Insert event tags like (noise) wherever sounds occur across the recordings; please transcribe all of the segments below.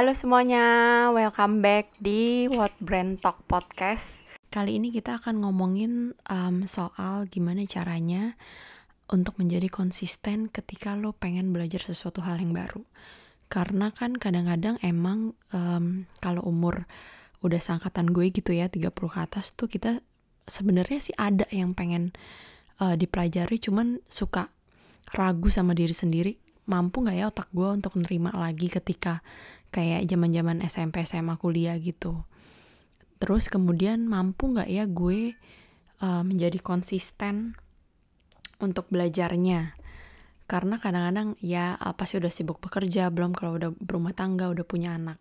Halo semuanya, welcome back di What Brand Talk Podcast. Kali ini kita akan ngomongin um, soal gimana caranya untuk menjadi konsisten ketika lo pengen belajar sesuatu hal yang baru. Karena kan kadang-kadang emang um, kalau umur udah sangkatan gue gitu ya, 30 ke atas tuh kita sebenarnya sih ada yang pengen uh, dipelajari cuman suka ragu sama diri sendiri mampu nggak ya otak gue untuk nerima lagi ketika kayak zaman zaman SMP SMA kuliah gitu. Terus kemudian mampu nggak ya gue uh, menjadi konsisten untuk belajarnya? Karena kadang-kadang ya apa sih udah sibuk bekerja belum kalau udah berumah tangga udah punya anak.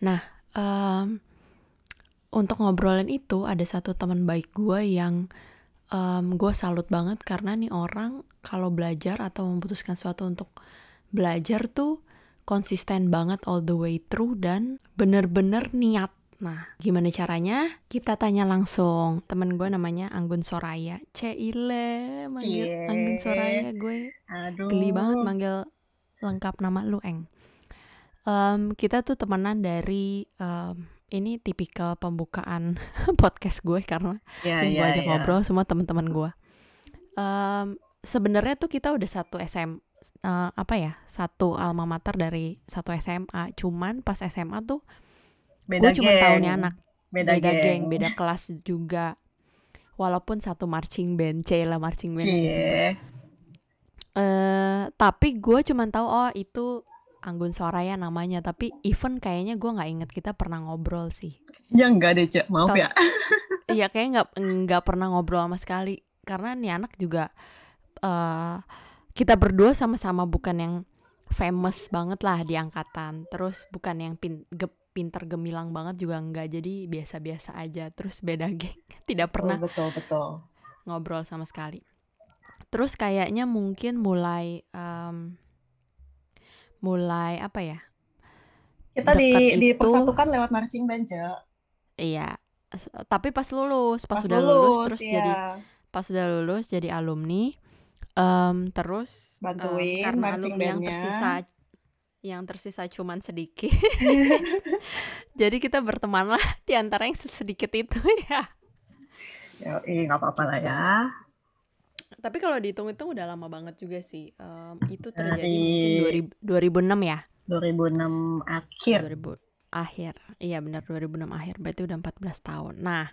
Nah um, untuk ngobrolin itu ada satu teman baik gue yang um, gue salut banget karena nih orang kalau belajar atau memutuskan sesuatu untuk belajar tuh konsisten banget all the way through dan bener-bener niat. Nah, gimana caranya? Kita tanya langsung. Temen gue namanya Anggun Soraya. Cile, manggil Cie. Anggun Soraya gue. Aduh. Geli banget manggil lengkap nama lu, Eng. Em, kita tuh temenan dari em, ini tipikal pembukaan (laughs) podcast gue karena Ya, yang gue ya, ajak ya. ngobrol semua teman-teman gue. Em, Sebenarnya tuh kita udah satu SM eh, apa ya satu alma mater dari satu SMA. Cuman pas SMA tuh Beda gue cuma tahu nih geng. anak Beda, beda geng, geng. beda kelas juga. Walaupun satu marching band, Cila marching band. Eh, tapi gue cuma tahu oh itu Anggun Soraya namanya. Tapi even kayaknya gue nggak inget kita pernah ngobrol sih. Ya enggak deh, Cek. Maaf Tau- ya. (laughs) Iya kayaknya nggak nggak pernah ngobrol sama sekali karena nih anak juga eh kita berdua sama-sama bukan yang famous banget lah di angkatan terus bukan yang pin, ge- pinter gemilang banget juga enggak jadi biasa-biasa aja terus beda geng (laughs) tidak pernah Oh, betul, betul. ngobrol sama sekali terus kayaknya mungkin mulai em, mulai apa ya Kita di itu- dipersatukan lewat marching band, iya tapi pas lulus pas, Pas sudah lulus, lulus, terus ya. jadi pas sudah lulus jadi alumni em, terus Bantuin karena marching alumni yang tersisa yang tersisa cuman sedikit (laughs) jadi kita berteman lah di antara yang sedikit itu (laughs) ya Ya, eh, nggak apa-apa lah ya. Tapi kalau dihitung-hitung udah lama banget juga sih Em, itu terjadi Dari- mungkin 2000 2006 ya 2006 akhir. 2000 akhir iya benar 2006 akhir berarti udah 14 tahun nah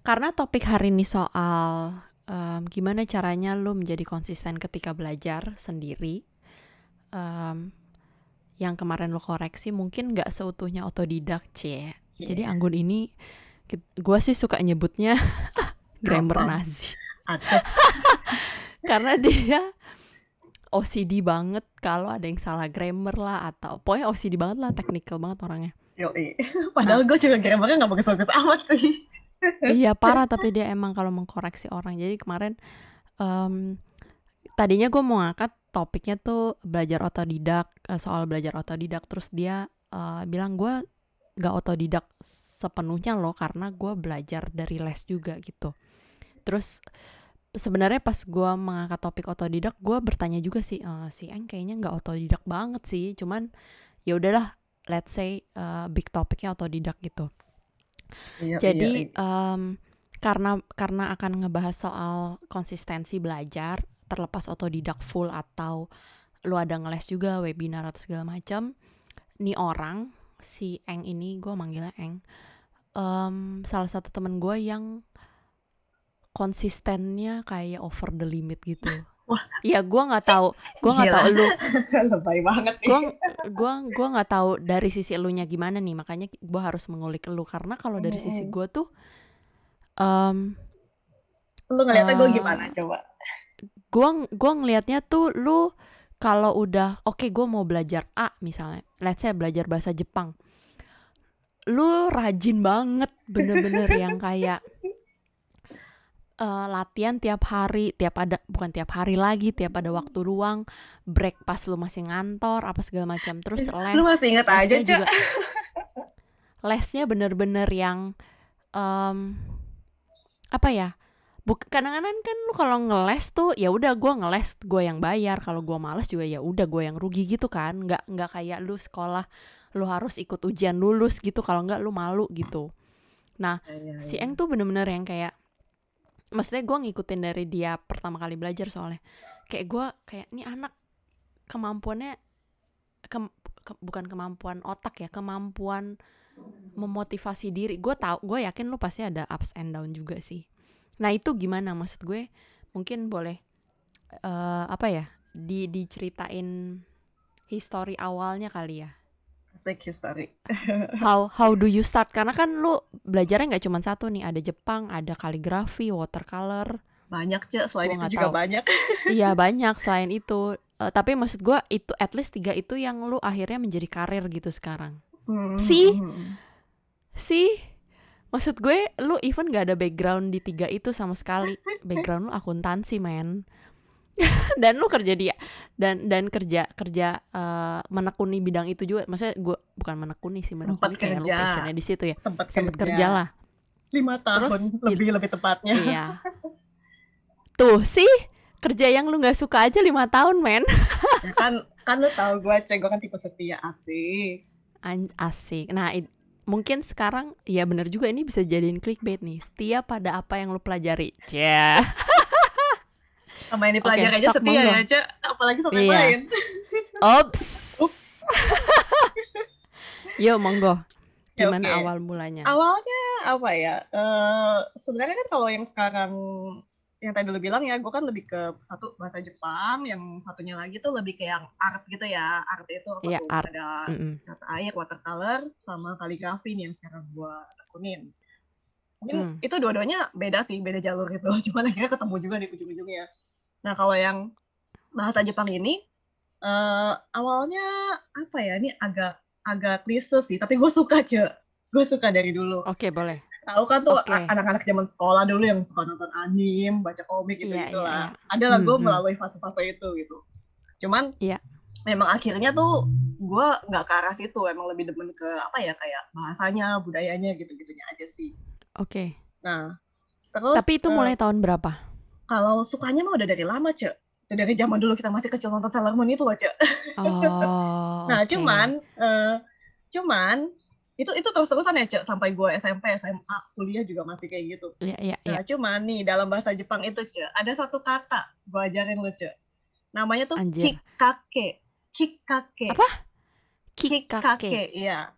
karena topik hari ini soal em, gimana caranya lu menjadi konsisten ketika belajar sendiri em, yang kemarin lo koreksi mungkin nggak seutuhnya otodidak cie jadi Iya. Anggun ini gue sih suka nyebutnya (laughs) grammar? Nazi (laughs) Karena dia OCD banget kalau ada yang salah grammar lah atau pokoknya OCD banget lah technical banget orangnya. Yoi. (laughs) Padahal gue juga grammarnya nggak bagus-bagus amat sih. (laughs) iya parah tapi dia emang kalau mengkoreksi orang. Jadi kemarin em, tadinya gue mau ngangkat topiknya tuh belajar otodidak eh, soal belajar otodidak. Terus dia eh, bilang gue gak otodidak sepenuhnya loh karena gue belajar dari les juga gitu terus sebenarnya pas gue mengangkat topik otodidak gue bertanya juga sih "Eh, si Eng kayaknya nggak otodidak banget sih cuman ya udahlah let's say eh, big topiknya otodidak gitu Iya, jadi iya, em, karena karena akan ngebahas soal konsistensi belajar terlepas otodidak full atau lu ada ngeles juga webinar atau segala macam. Nih orang si Eng ini gue manggilnya Eng. em, salah satu temen gue yang konsistennya kayak over the limit gitu. (laughs) Wah. Iya, gue nggak tahu, gue nggak tahu lu (laughs) Lebay banget nih. gua gua gua nggak tahu dari sisi elunya gimana nih makanya gua harus mengulik elu karena kalau dari sisi gua tuh em Lu ngeliatnya gue Eh, gimana coba? gua gua ngelihatnya tuh lu kalau udah oke gua mau belajar A misalnya let's say belajar bahasa Jepang lu rajin banget bener-bener yang (laughs) kayak eh, latihan tiap hari tiap ada bukan tiap hari lagi tiap ada waktu luang break pas lu masih ngantor apa segala macam. Terus les Lu masih inget aja, juga lesnya bener-bener yang em, apa ya Buk, kadang-kadang kan lu kalau ngeles tuh ya udah gua ngeles gue yang bayar. Kalau gua males juga ya udah gue yang rugi gitu kan. Nggak nggak kayak lu sekolah lu harus ikut ujian lulus gitu. Kalau enggak lu malu gitu. Nah Iya, iya, si iya. Eng tuh bener-bener yang kayak maksudnya gue ngikutin dari dia pertama kali belajar soalnya. Kayak gue kayak ini anak kemampuannya kem- ke- bukan kemampuan otak ya kemampuan memotivasi diri. Gue tau gue yakin lu pasti ada ups and down juga sih. Nah itu gimana maksud gue? Mungkin boleh eh, apa ya di diceritain history awalnya kali ya Asik history. (laughs) how how do you start karena kan lu belajarnya nggak cuma satu nih ada Jepang ada kaligrafi watercolor Banyak, Cek. Selain Gua itu juga tahu. banyak. (laughs) iya banyak selain itu Eh, tapi maksud gua itu at least tiga itu yang lu akhirnya menjadi karir gitu sekarang Hmm, Si? hmm, hmm. sih maksud gue lu even gak ada background di tiga itu sama sekali (laughs) background lu akuntansi men (laughs) dan lu kerja dia dan dan kerja kerja eh, menekuni bidang itu juga. Maksudnya gue bukan menekuni sih Sempat menekuni kayak lu kerja. passionnya di situ ya. Sempat sempet kerja. lah. Lima tahun Terus, lebih lebih tepatnya. iya. (laughs) Tuh sih kerja yang lu nggak suka aja lima tahun men. Ya kan kan lu tahu gue cek gue kan tipe setia asik. An- asik. Nah it- mungkin sekarang ya bener juga ini bisa jadiin clickbait nih. Setia pada apa yang lu pelajari. Ya (laughs) Sama yang Oke, dipelajari aja setia ya, Cek. Apalagi sama yang Iya. lain. Ops. (laughs) Yo monggo. Ya, Gimana oke. awal mulanya? Awalnya apa ya? eh sebenarnya kan kalau yang sekarang yang tadi lu bilang ya, gue kan lebih ke satu bahasa Jepang, yang satunya lagi tuh lebih ke yang art gitu ya. Art itu apa Iya, tuh? art. Ada Mm-mm. cat air, watercolor, sama kaligrafi nih yang sekarang gue tekunin. Mungkin Hmm. itu dua-duanya beda sih, beda jalur gitu. (laughs) Cuman akhirnya ketemu juga di ujung-ujungnya. Nah kalau yang bahasa Jepang ini, eh awalnya apa ya? Ini agak agak klise sih, tapi gue suka cuy. Gue suka dari dulu. Oke boleh. Tahu kan tuh Oke. a- anak-anak zaman sekolah dulu yang suka nonton anime, baca komik gitu Iya, gitu iya, lah. iya. Ada lah gue hmm. melalui fase-fase itu gitu. Cuman Iya. memang akhirnya tuh gue nggak ke arah situ, emang lebih demen ke apa ya kayak bahasanya, budayanya gitu-gitunya aja sih. Oke. Nah, terus Tapi itu eh, mulai tahun berapa? Kalau sukanya mah udah dari lama, Cek. Udah dari zaman dulu kita masih kecil nonton Sailor Moon itu loh, Cek. Oh. Nah, oke. cuman eh cuman itu itu terus-terusan ya, Cek, sampai gue SMP, SMA, kuliah juga masih kayak gitu. Iya iya iya. Nah, cuman nih dalam bahasa Jepang itu, Cek, ada satu kata gue ajarin lu, Cek. Namanya tuh Anjir. kikake. Kikake. Apa? Kikake, Kikake. iya.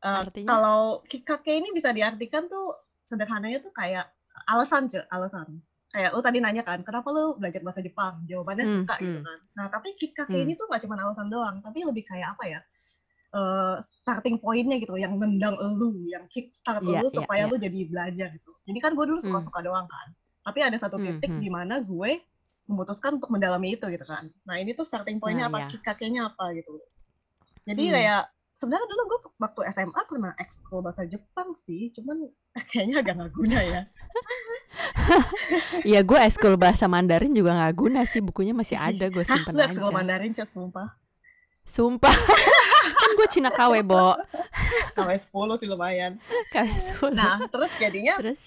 Eh, Artinya? kalau kikake ini bisa diartikan tuh sederhananya tuh kayak alasan, Cek, alasan. Kayak lu tadi nanya kan, kenapa lu belajar bahasa Jepang? Jawabannya Hmm, suka gitu hmm. kan. Nah, tapi kikake Hmm. ini tuh gak cuma alasan doang, tapi lebih kayak apa ya? eh, starting pointnya gitu, yang nendang lu, yang kickstart Iya, lu iya, supaya iya. lu jadi belajar gitu. Jadi kan gue dulu Hmm. suka-suka doang kan. Tapi ada satu Hmm, titik hmm. di mana gue memutuskan untuk mendalami itu gitu kan. Nah ini tuh starting pointnya Nah, apa, iya. kikakenya apa gitu. Jadi Hmm. kayak sebenarnya dulu gue waktu SMA pernah ekskul bahasa Jepang sih, cuman (laughs) kayaknya agak nggak guna ya. (laughs) Iya gue eskul bahasa Mandarin juga nggak guna sih bukunya masih ada gue Hah, simpen ekskul aja. Mandarin chat sumpah. Sumpah. (laughs) kan gue Cina KW, Bo. Sampai 10 sih lumayan. KW 10. Nah, terus jadinya Terus?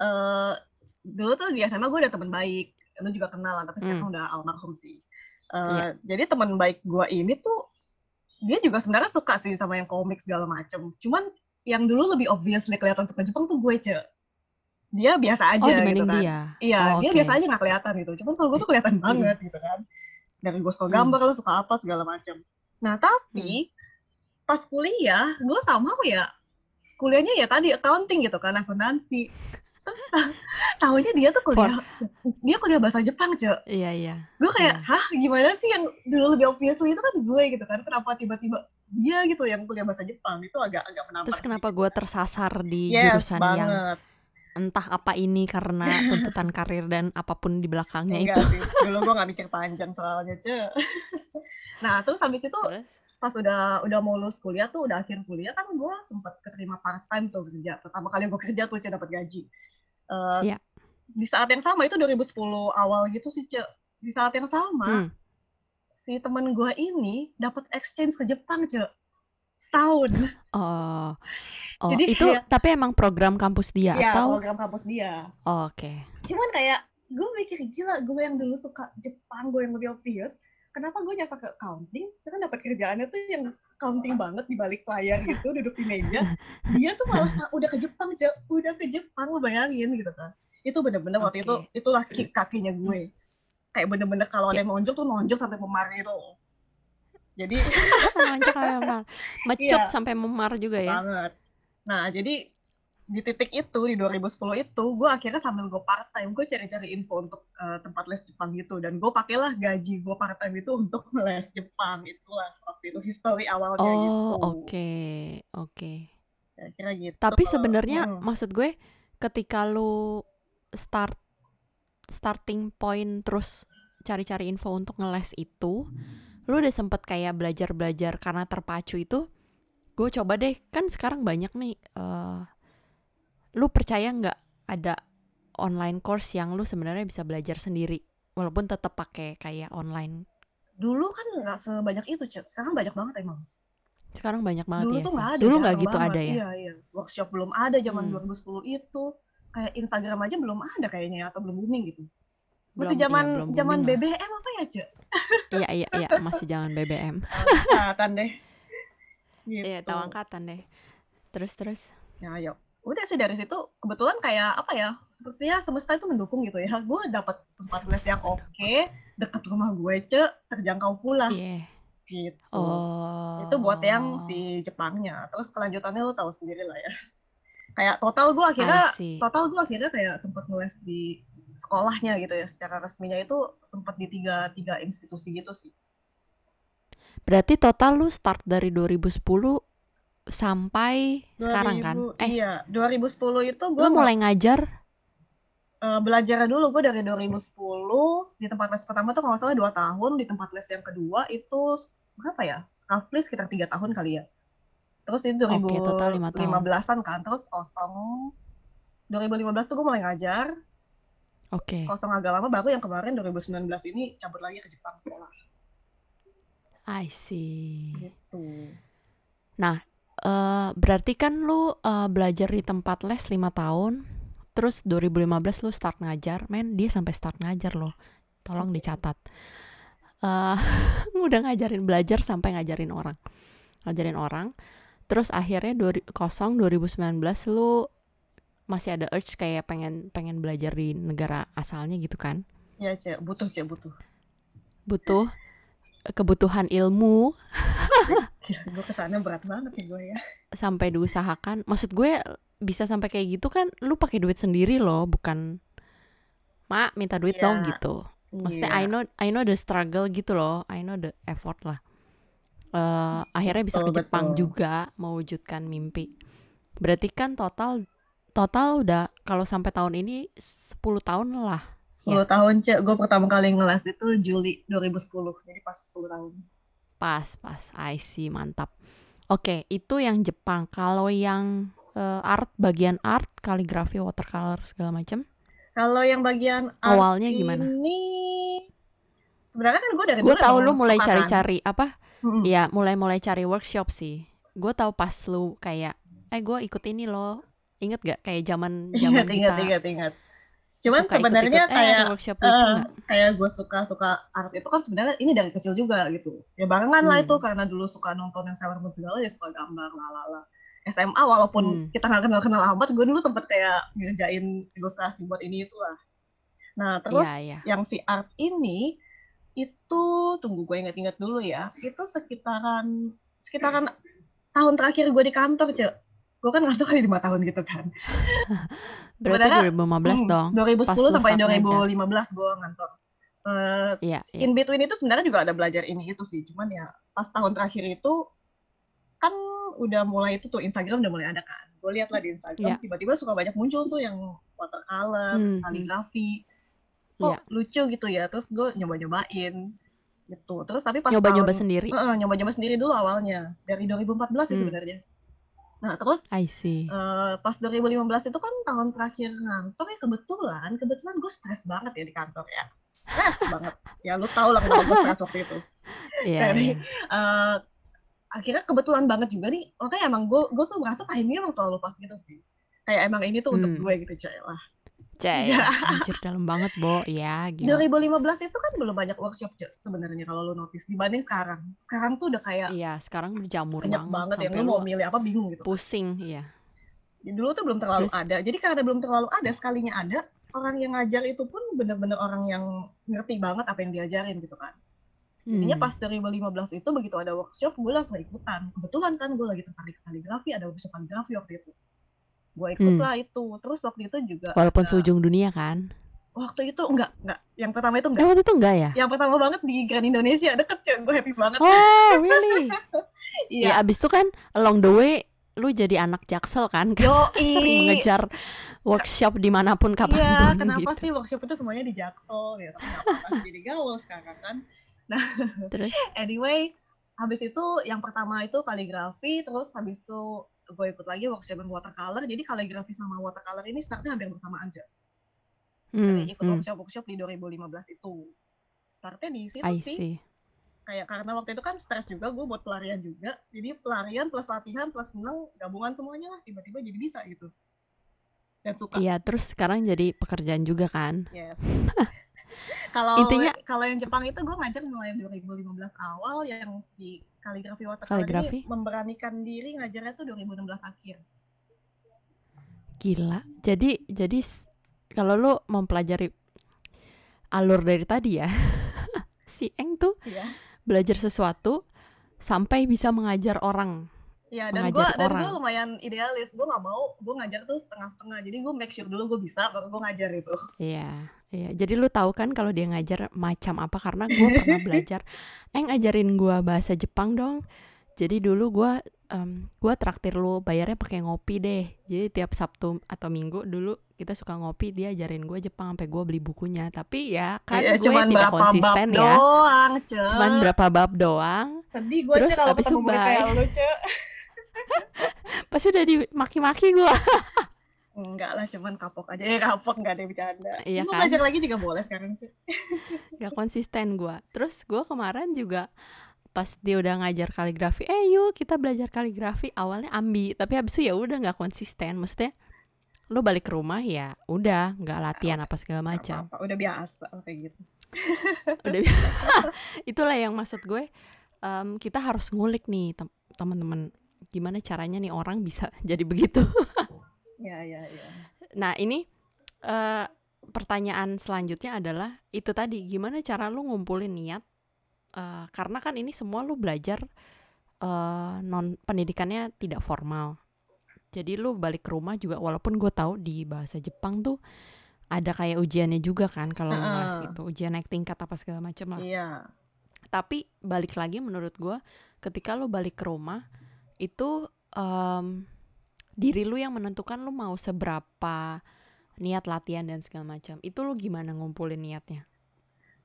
eh dulu tuh di SMA gue ada teman baik, lu juga kenal lah, tapi sekarang Hmm. udah almarhum sih. Eh, Iya. Jadi teman baik gue ini tuh dia juga sebenarnya suka sih sama yang komik segala macem. Cuman yang dulu lebih obviously kelihatan suka Jepang tuh gue ce. Dia biasa aja Oh gitu kan. dia. Iya, Oh, dia oke. biasa aja nggak kelihatan gitu. Cuman kalau gue tuh kelihatan banget gitu kan. Dari gue suka Hmm. gambar, lu suka apa segala macem. Nah tapi pas kuliah, gue sama ya? Kuliahnya ya tadi accounting gitu kan, akuntansi. Terus (laughs) taunya dia tuh kuliah, dia kuliah bahasa Jepang, Cek. Iya iya. Gue kayak, Iya. hah gimana sih yang dulu lebih obviously itu kan gue gitu kan. Kenapa tiba-tiba dia gitu yang kuliah bahasa Jepang? Itu agak agak menampar. Terus kenapa gue tersasar di Yes, jurusan yang banget. entah apa ini karena (laughs) tuntutan karir dan apa pun di belakangnya itu. Enggak sih, dulu gue gak mikir (laughs) panjang soalnya, Ce. (laughs) nah, terus habis itu Terus? pas udah udah mau lulus kuliah tuh, udah akhir kuliah kan gue sempat keterima part time tuh kerja. Pertama kali gue kerja tuh, Ce, dapat gaji. Eh, Iya. Di saat yang sama, itu 2010 awal gitu sih, Ce. Di saat yang sama, Hmm. si temen gue ini dapat exchange ke Jepang, Ce. Setahun. Oh, oh Jadi itu kayak- tapi emang program kampus dia Ya, atau? program kampus dia. Oh, Oke. Cuman kayak gue mikir gila, gue yang dulu suka Jepang, gue yang lebih obvious. Kenapa gue nyasar ke accounting, sekarang dapat kerjaannya tuh yang accounting banget di balik layar gitu duduk di meja (laughs) dia tuh malah udah ke Jepang Cek. udah ke Jepang lo bayangin gitu kan itu bener-bener waktu itu itulah kick kakinya gue kayak bener-bener kalau ada Ya. yang nonjok tuh nonjok sampai memar gitu jadi (laughs) Lonjok sampai memar. Mecut Iya. sampai memar juga ya. banget nah jadi di titik itu di 2010 itu gue akhirnya sambil gue part time gue cari-cari info untuk eh, tempat les Jepang gitu dan gue pakailah gaji gue part time itu untuk (laughs) les Jepang itulah waktu itu history awalnya gitu Oh, oke. Oke. kira gitu Tapi sebenarnya Mm. maksud gue ketika lu start starting point terus cari-cari info untuk ngeles itu, lu udah sempet kayak belajar-belajar karena terpacu itu, gue coba deh kan sekarang banyak nih, eh lu percaya nggak ada online course yang lu sebenarnya bisa belajar sendiri walaupun tetap pakai kayak online. dulu kan nggak sebanyak itu Cek. sekarang banyak banget emang Sekarang banyak banget dulu ya tuh nggak ada Dulu nggak gitu banget. ada ya. iya iya workshop belum ada zaman Hmm. 2010 itu kayak Instagram aja belum ada kayaknya atau belum booming gitu masih iya, zaman zaman booming lah. BBM apa ya Cek? Iya iya iya masih jangan BBM. (laughs) Angkatan deh gitu Iya tahu angkatan deh. Terus terus. ya ayo udah sih dari situ kebetulan kayak apa ya sepertinya semesta itu mendukung gitu ya gue dapat tempat les yang oke deket rumah gue cek terjangkau pula Iya. gitu Oh. itu buat yang si Jepangnya terus kelanjutannya lo tahu sendiri lah ya kayak total gue akhirnya total gue akhirnya kayak sempat ngeles di sekolahnya gitu ya secara resminya itu sempat di tiga tiga institusi gitu sih. Berarti total lu start dari 2010 sampai sekarang kan? 2000 Eh, iya 2010 itu gue mulai ngajar? Belajar dulu gue dari 2010 di tempat les pertama tuh kalau salah dua tahun di tempat les yang kedua itu berapa ya? Roughly sekitar tiga tahun kali ya terus itu Oke, total lima tahun. 2015an kan terus kosong. 2015 tuh gue mulai ngajar. Oke. kosong agak lama baru yang kemarin 2019 ini cabut lagi ke Jepang sekolah. I see. gitu. Eh, berarti kan lu eh, belajar di tempat les 5 tahun, terus 2015 lu start ngajar, men dia sampai start ngajar loh, tolong dicatat. Eh, (laughs) udah ngajarin belajar sampai ngajarin orang, ngajarin orang, terus akhirnya dua, kosong 2019 lu masih ada urge kayak pengen pengen belajar di negara asalnya gitu kan, ya cek. Butuh cek butuh. Butuh? Kebutuhan ilmu. Gue ke sana berat banget ya gue ya. Sampai diusahakan. Maksud gue bisa sampai kayak gitu kan lu pakai duit sendiri loh bukan mak minta duit Iya. dong gitu. Maksudnya I Iya. know I know the struggle gitu loh. I know the effort lah Eh, akhirnya bisa Betul, ke Jepang betul. juga mewujudkan mimpi. Berarti kan total total udah kalau sampai tahun ini 10 tahun lah. 10 tahun cek gue pertama kali ngeles itu Juli 2010 jadi pas 10 tahun. Pas pas. I see. Mantap. Oke itu yang Jepang. Kalau yang eh, art bagian art kaligrafi watercolor segala macam? Kalau yang bagian art Awalnya gimana? Ini sebenarnya kan gue dari gue dulu tahu lu mulai kan. cari-cari apa Mm-mm. ya mulai mulai cari workshop sih gue tahu pas lu kayak eh gue ikut ini loh inget gak kayak zaman (laughs) zaman Ingat, kita ingat, ingat, ingat. Cuman sebenarnya eh, kayak ada workshop lucu eh, nggak kayak gue suka suka art itu kan sebenarnya ini dari kecil juga gitu. Ya barengan lah Hmm. itu karena dulu suka nonton yang Sailor Moon segala ya suka gambar lalala. SMA walaupun Hmm. kita nggak kenal kenal amat, gue dulu sempet kayak ngerjain ilustrasi buat ini itu lah. Nah terus Iya, iya. yang si art ini itu tunggu gue inget-inget dulu ya. Itu sekitaran sekitaran tahun terakhir gue di kantor cek gue kan ngantor kali lima tahun gitu kan. (laughs) Berarti sebenarnya, 2015 Hmm, dong 2010 pas lu sampai start 2015 gue ngantor Eh, iya iya. in between itu sebenarnya juga ada belajar ini itu sih. Cuman ya pas tahun terakhir itu kan udah mulai itu tuh Instagram udah mulai ada kan. Gue lihat lah di Instagram Iya. tiba-tiba suka banyak muncul tuh yang watercolor Hmm, hmm. kaligrafi kok Iya. lucu gitu ya terus gue nyoba-nyobain gitu. Terus tapi pas nyoba-nyoba tahun sendiri? Heeh, nyoba-nyoba sendiri dulu awalnya dari 2014 sih Hmm. sebenarnya. Nah terus I see. eh, pas 2015 itu kan tahun terakhir ngantor ya kebetulan kebetulan gue stres banget ya di kantor ya. Stres (laughs) banget. Ya lu tau lah kenapa gue stres waktu itu. Iya Dari- iya. Eh, akhirnya kebetulan banget juga nih. Makanya emang gue gue tuh merasa timingnya emang selalu pas gitu sih. Kayak emang ini tuh untuk Hmm. gue gitu coy lah Cek, Enggak. anjir dalam banget, Bo. Ya, gila. 2015 itu kan belum banyak workshop sebenarnya kalau lu notice dibanding sekarang. Sekarang tuh udah kayak Iya, sekarang berjamur banyak banget banget yang lu mau milih apa bingung gitu. pusing, iya. Dulu tuh belum terlalu Terus ada. Jadi karena belum terlalu ada, sekalinya ada, orang yang ngajar itu pun bener-bener orang yang ngerti banget apa yang diajarin gitu kan. Jadinya hmm. pas 2015 itu begitu ada workshop, gue langsung ikutan. Kebetulan kan gue lagi tertarik kaligrafi, ada workshop kaligrafi waktu itu. Gue ikut Hmm. lah itu. Terus waktu itu juga Walaupun ada seujung dunia kan. waktu itu enggak, enggak. Yang pertama itu Eh, enggak. waktu itu enggak ya? Yang pertama banget di Grand Indonesia, deket cuy. Gue happy banget. Oh, (laughs) really? Iya. Ya, abis itu kan along the way lu jadi anak jaksel kan? (laughs) Sering Yoi. mengejar workshop di mana pun Iya, kapan pun kenapa gitu. sih workshop itu semuanya di Jaksel gitu. Kenapa (laughs) jadi gaul sekarang kan? Nah, Terus, anyway, habis itu yang pertama itu kaligrafi, terus habis itu gue ikut lagi workshop watercolor. Jadi kaligrafi sama watercolor ini startnya hampir bersamaan aja. hmm, ikut hmm, workshop-workshop di 2015 itu. Startnya di situ I sih. see. Kayak karena waktu itu kan stres juga, gue buat pelarian juga. Jadi pelarian plus latihan plus seneng, gabungan semuanya lah. Tiba-tiba jadi bisa gitu. Dan suka. Iya, terus sekarang jadi pekerjaan juga kan? Yes. (laughs) Kalau Intinya kalau yang Jepang itu gue ngajar mulai 2015 awal yang si kaligrafi watercolor kaligrafi ini memberanikan diri ngajarnya tuh 2016 akhir. gila. Jadi jadi kalau lu mempelajari alur dari tadi ya, (laughs) si Eng tuh Iya. belajar sesuatu sampai bisa mengajar orang, Iya dan gue dan gue lumayan idealis. Gue nggak mau gue ngajar tuh setengah-setengah. Jadi gue make sure dulu gue bisa baru gue ngajar itu. Iya, iya. Jadi lu tahu kan kalau dia ngajar macam apa karena gue pernah (laughs) belajar. Eng ajarin gua bahasa Jepang dong. Jadi dulu gua em, gua traktir lu bayarnya pakai ngopi deh. Jadi tiap Sabtu atau Minggu dulu kita suka ngopi dia ajarin gue Jepang sampai gue beli bukunya. Tapi ya kan Iya, gue cuman tidak berapa bab konsisten ya. doang, Ce. Cuman berapa bab doang. Sedih gue Terus Ce kalau abis ketemu kayak lu, Ce. Pas udah dimaki-maki gua. Enggak lah, cuman kapok aja. Eh kapok nggak ada bercanda. Iya Gue kan? belajar lagi juga boleh sekarang, Ce. Gak konsisten gua. Terus gua kemarin juga pas dia udah ngajar kaligrafi, eh yuk kita belajar kaligrafi. Awalnya ambi, tapi habis itu ya udah nggak konsisten. Maksudnya lu balik ke rumah ya udah nggak latihan apa segala Nggak macam. udah biasa kayak gitu. Udah (laughs) itulah yang maksud gue. em, kita harus ngulik nih tem- teman-teman gimana caranya nih orang bisa (laughs) jadi begitu. Ya, ya, ya. Nah ini eh, pertanyaan selanjutnya adalah itu tadi gimana cara lu ngumpulin niat Eh, karena kan ini semua lu belajar eh, non pendidikannya tidak formal. Jadi lu balik ke rumah juga walaupun gue tahu di bahasa Jepang tuh ada kayak ujiannya juga kan kalau lu les gitu ujian naik tingkat apa segala macam lah. Iya. Tapi balik lagi menurut gue ketika lu balik ke rumah itu em, diri lu yang menentukan lu mau seberapa niat latihan dan segala macam. Itu lu gimana ngumpulin niatnya?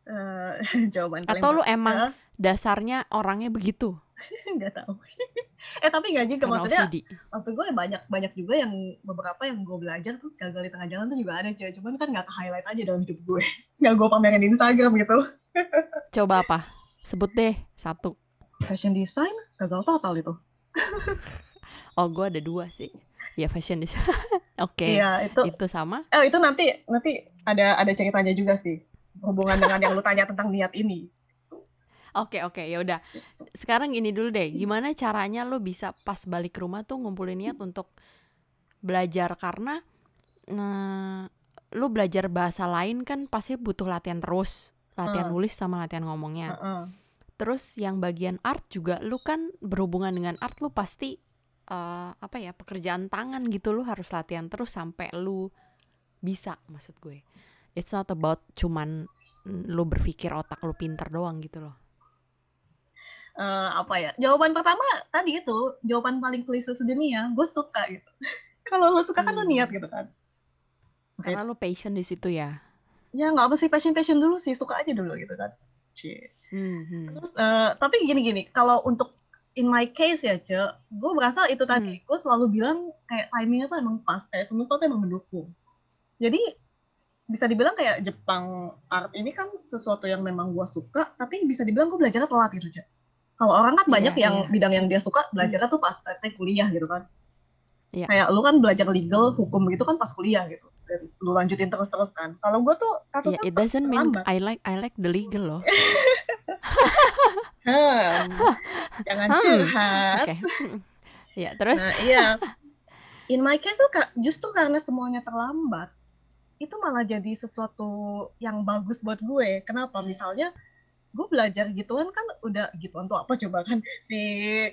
Eh, (laughs) jawaban Atau lu emang dasarnya orangnya begitu (laughs) nggak tahu. (laughs) eh tapi nggak juga karena maksudnya OCD? waktu gue banyak banyak juga yang beberapa yang gue belajar terus gagal di tengah jalan tuh juga ada cuy cuman kan nggak ke highlight aja dalam hidup gue nggak gue pamerin di Instagram gitu Coba apa? Sebut deh satu. fashion design gagal total itu (laughs) Oh, gue ada dua sih. Ya fashion design. (laughs) Oke, iya itu itu sama. eh itu nanti nanti ada ada ceritanya juga sih hubungan dengan yang lu tanya tentang niat ini Oke oke ya udah. Sekarang gini dulu deh. Gimana caranya lu bisa pas balik ke rumah tuh ngumpulin niat untuk belajar karena nah, lu belajar bahasa lain kan pasti butuh latihan terus, latihan Hmm. nulis sama latihan ngomongnya. Heeh. Terus yang bagian art juga lu kan berhubungan dengan art lu pasti eh, apa ya pekerjaan tangan gitu lu harus latihan terus sampai lu bisa maksud gue. It's not about cuman lu berpikir otak lu pinter doang gitu loh. Eh, apa ya jawaban pertama tadi itu jawaban paling klise sedunia gue suka gitu (laughs) kalau lu suka kan lu Hmm. niat gitu kan Karena lu passion di situ ya. ya nggak mesti passion passion dulu sih suka aja dulu gitu kan Cie. Hmm, hmm. Terus eh, tapi gini-gini, kalau untuk in my case ya, Ce, gue berasa itu tadi, gue selalu bilang kayak timingnya tuh emang pas, kayak semesta tuh emang mendukung. Jadi bisa dibilang kayak Jepang art ini kan sesuatu yang memang gue suka, tapi bisa dibilang gue belajarnya telat gitu, Ce. Kalau orang kan Iya, banyak yang iya. bidang yang dia suka belajarnya tuh pas let's say kuliah gitu kan. Iya. Kayak lu kan belajar legal, hukum gitu kan pas kuliah gitu. Lu lanjutin terus-terus kan. Kalau gue tuh Yeah, kasusnya it doesn't mean terlambat. I like I like the legal loh. Hmm, (laughs) jangan Hmm, curhat. oke. Mm-mm. Ya, terus? Nah, iya. (laughs) In my case tuh justru karena semuanya terlambat, itu malah jadi sesuatu yang bagus buat gue. Kenapa? Misalnya gue belajar gituan kan udah gituan tuh apa coba kan si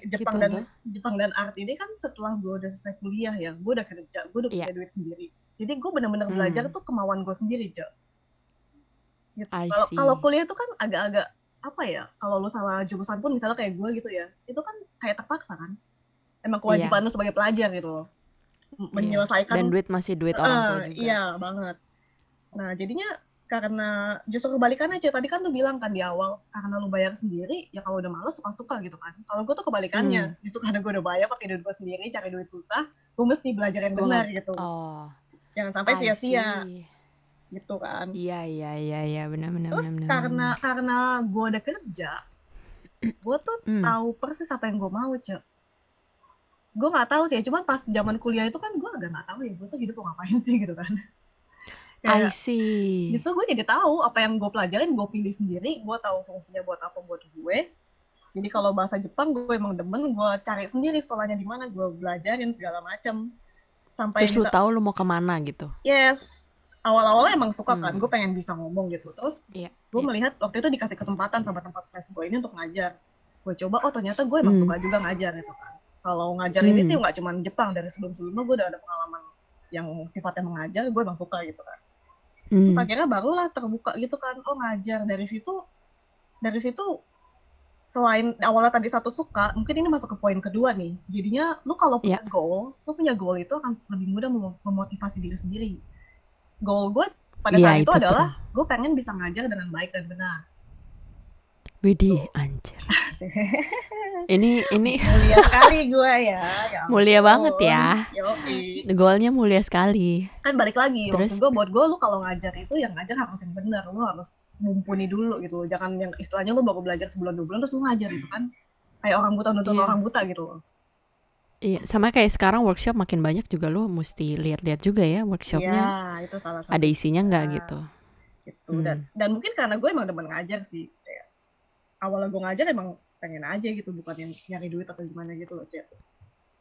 Jepang Gituan dan tuh? Jepang dan art ini kan setelah gue udah selesai kuliah ya, gue udah kerja, gue udah Iya. punya duit sendiri. Jadi gue bener-bener belajar Hmm. tuh kemauan gue sendiri, Jo. Gitu. Kalau kuliah tuh kan agak-agak apa ya? Kalau lu salah jurusan pun misalnya kayak gue gitu ya, itu kan kayak terpaksa kan. Emang Iya. kewajiban lu sebagai pelajar gitu loh. Iya. Menyelesaikan Dan duit masih duit orang tua juga. iya banget. Nah, jadinya karena justru kebalikannya aja. Tadi kan lu bilang kan di awal karena lu bayar sendiri ya kalau udah males suka-suka gitu kan. Kalau gue tuh kebalikannya. Hmm. justru karena gue udah bayar pakai duit gue sendiri cari duit susah gue mesti belajar yang benar gitu. Oh, jangan sampai sia-sia. gitu kan. Iya, iya, iya, iya, benar, benar, terus benar, benar, karena benar. karena gue udah kerja gue tuh Hmm. tahu persis apa yang gue mau cek gue nggak tahu sih. Cuman pas zaman kuliah itu kan gue agak nggak tahu ya gue tuh hidup mau ngapain (laughs) sih gitu kan I kayak see. justru gue jadi tahu apa yang gue pelajarin gue pilih sendiri gue tahu fungsinya buat apa buat gue jadi kalau bahasa Jepang gue emang demen gue cari sendiri sekolahnya di mana gue belajarin segala macam sampai Terus lu tahu lu mau ke mana gitu. yes awal-awal emang suka kan Hmm. gue pengen bisa ngomong gitu terus Iya. gue iya. melihat waktu itu dikasih kesempatan sama tempat les gue ini untuk ngajar gue coba oh ternyata gue emang Hmm. suka juga ngajar gitu kan kalau ngajar ini sih Hmm. nggak cuma Jepang dari sebelum-sebelumnya gue udah ada pengalaman yang sifatnya mengajar gue emang suka gitu kan terus Hmm. akhirnya barulah terbuka gitu kan. Oh ngajar. Dari situ dari situ selain awalnya tadi satu suka mungkin ini masuk ke poin kedua nih. Jadinya lu kalau punya Iya. goal lu punya goal itu akan lebih mudah mem- memotivasi diri sendiri. Goal gue pada Iya, saat itu itu adalah gue pengen bisa ngajar dengan baik dan benar Widih, anjir. (laughs) Ini ini mulia sekali (laughs) gue ya, ya mulia banget ya. Yoi. Goalnya mulia sekali. kan balik lagi Terus? gue buat gue lu kalau ngajar itu yang ngajar harus yang benar lu harus mumpuni dulu gitu jangan yang istilahnya lu baru belajar sebulan dua bulan terus lu ngajar gitu kan kayak orang buta nuntun Iya. orang buta gitu loh Iya, sama kayak sekarang workshop makin banyak juga lu mesti lihat-lihat juga ya workshopnya Iya, itu salah satu ada isinya nggak gitu. gitu Hmm. dan dan mungkin karena gue emang demen ngajar sih awalnya gue ngajar emang pengen aja gitu bukan yang nyari duit atau gimana gitu loh cek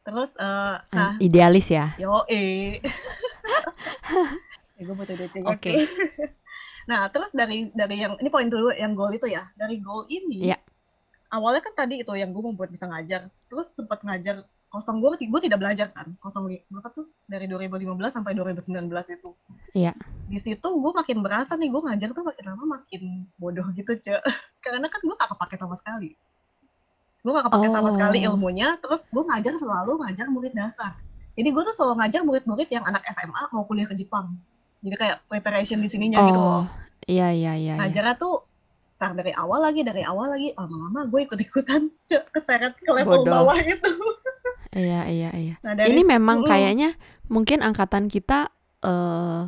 terus eh nah Ah, Idealis ya. yo eh (laughs) ya, gue butuh duit Oke. (laughs) nah terus dari dari yang ini poin dulu yang goal itu ya dari goal ini Iya. awalnya kan tadi itu yang gue membuat bisa ngajar terus sempat ngajar kosong gue gue tidak belajar kan kosong berapa tuh dari 2015 sampai 2019 itu Iya. di situ gue makin berasa nih gue ngajar tuh makin lama makin bodoh gitu cek (laughs) karena kan gue gak kepake sama sekali gue gak kepake sama sekali Oh. ilmunya terus gue ngajar selalu ngajar murid dasar jadi gue tuh selalu ngajar murid-murid yang anak SMA mau kuliah ke Jepang jadi kayak preparation di sininya gitu loh Oh, iya iya iya. iya. ngajarnya tuh start dari awal lagi dari awal lagi lama-lama gue ikut-ikutan keseret ke level Bodoh. bawah gitu (laughs) Iya iya iya. nah dari Ini memang kayaknya mungkin angkatan kita eh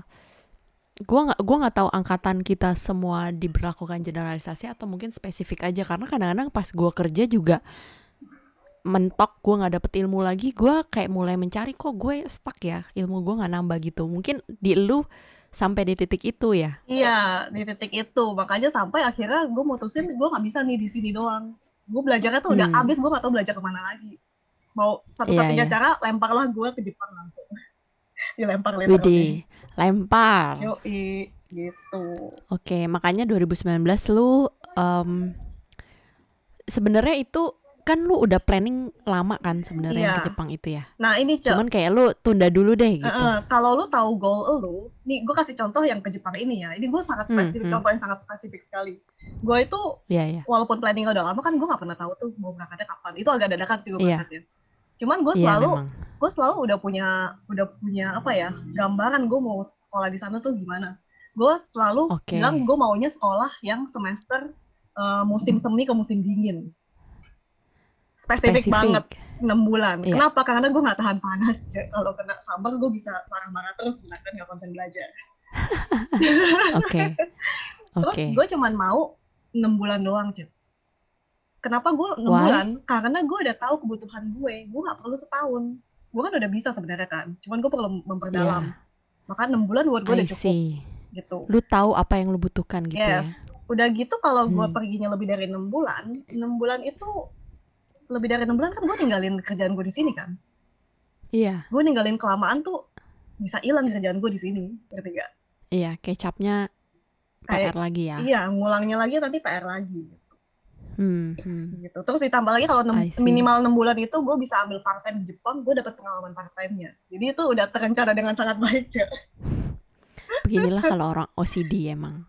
gua nggak gua nggak tahu angkatan kita semua diberlakukan generalisasi atau mungkin spesifik aja karena kadang-kadang pas gua kerja juga mentok gua nggak dapet ilmu lagi gua kayak mulai mencari kok gue stuck ya ilmu gua nggak nambah gitu mungkin di lu sampai di titik itu ya Iya, di titik itu. Makanya sampai akhirnya gue mutusin gue nggak bisa nih di sini doang. Gue belajarnya tuh udah Hmm. abis, gue nggak tahu belajar ke mana lagi. Mau satu-satunya Iya, iya. cara lemparlah gue ke Jepang langsung. (laughs) Dilempar lempar Widih lempar Yoi, gitu. Oke, makanya 2019 lu em, sebenarnya itu kan lu udah planning lama kan sebenarnya Iya. ke Jepang itu ya. Nah ini cek, Cuman kayak lu tunda dulu deh gitu. Eh, kalau lu tahu goal lu, nih gue kasih contoh yang ke Jepang ini ya. Ini gue sangat Hmm, spesifik, hmm. contoh yang sangat spesifik sekali. Gue itu Iya, iya. walaupun planningnya udah lama kan gue nggak pernah tahu tuh mau berangkatnya kapan. Itu agak dadakan sih gue Iya. berangkatnya. Cuman gue Iya, selalu gue selalu udah punya udah punya apa ya gambaran gue mau sekolah di sana tuh gimana gue selalu Oke. bilang gue maunya sekolah yang semester eh, musim semi ke musim dingin spesifik, banget enam bulan Iya. kenapa karena gue nggak tahan panas (laughs) kalau kena summer gue bisa marah-marah terus kan nggak konsen belajar (laughs) Oke. (laughs) terus Oke. gue cuman mau enam bulan doang Cek. Kenapa gue enam bulan karena gue udah tahu kebutuhan gue gue nggak perlu setahun gue kan udah bisa sebenarnya kan cuman gue perlu memperdalam Iya. maka enam bulan buat gue udah cukup see. gitu Lu tahu apa yang lu butuhkan gitu ya? yes udah gitu kalau gue Hmm. perginya lebih dari enam bulan enam bulan itu lebih dari enam bulan kan gue tinggalin kerjaan gue di sini kan Iya, gue ninggalin kelamaan tuh bisa hilang kerjaan gue di sini ngerti gak? iya, kecapnya Kayak- PR lagi ya. Iya, ngulangnya lagi nanti PR lagi Hmm, hmm. gitu. Terus ditambah lagi kalau enam- minimal 6 bulan itu gue bisa ambil part time di Jepang, gue dapat pengalaman part time-nya. Jadi itu udah terencana dengan sangat baik, Cek. Beginilah kalau orang OCD emang.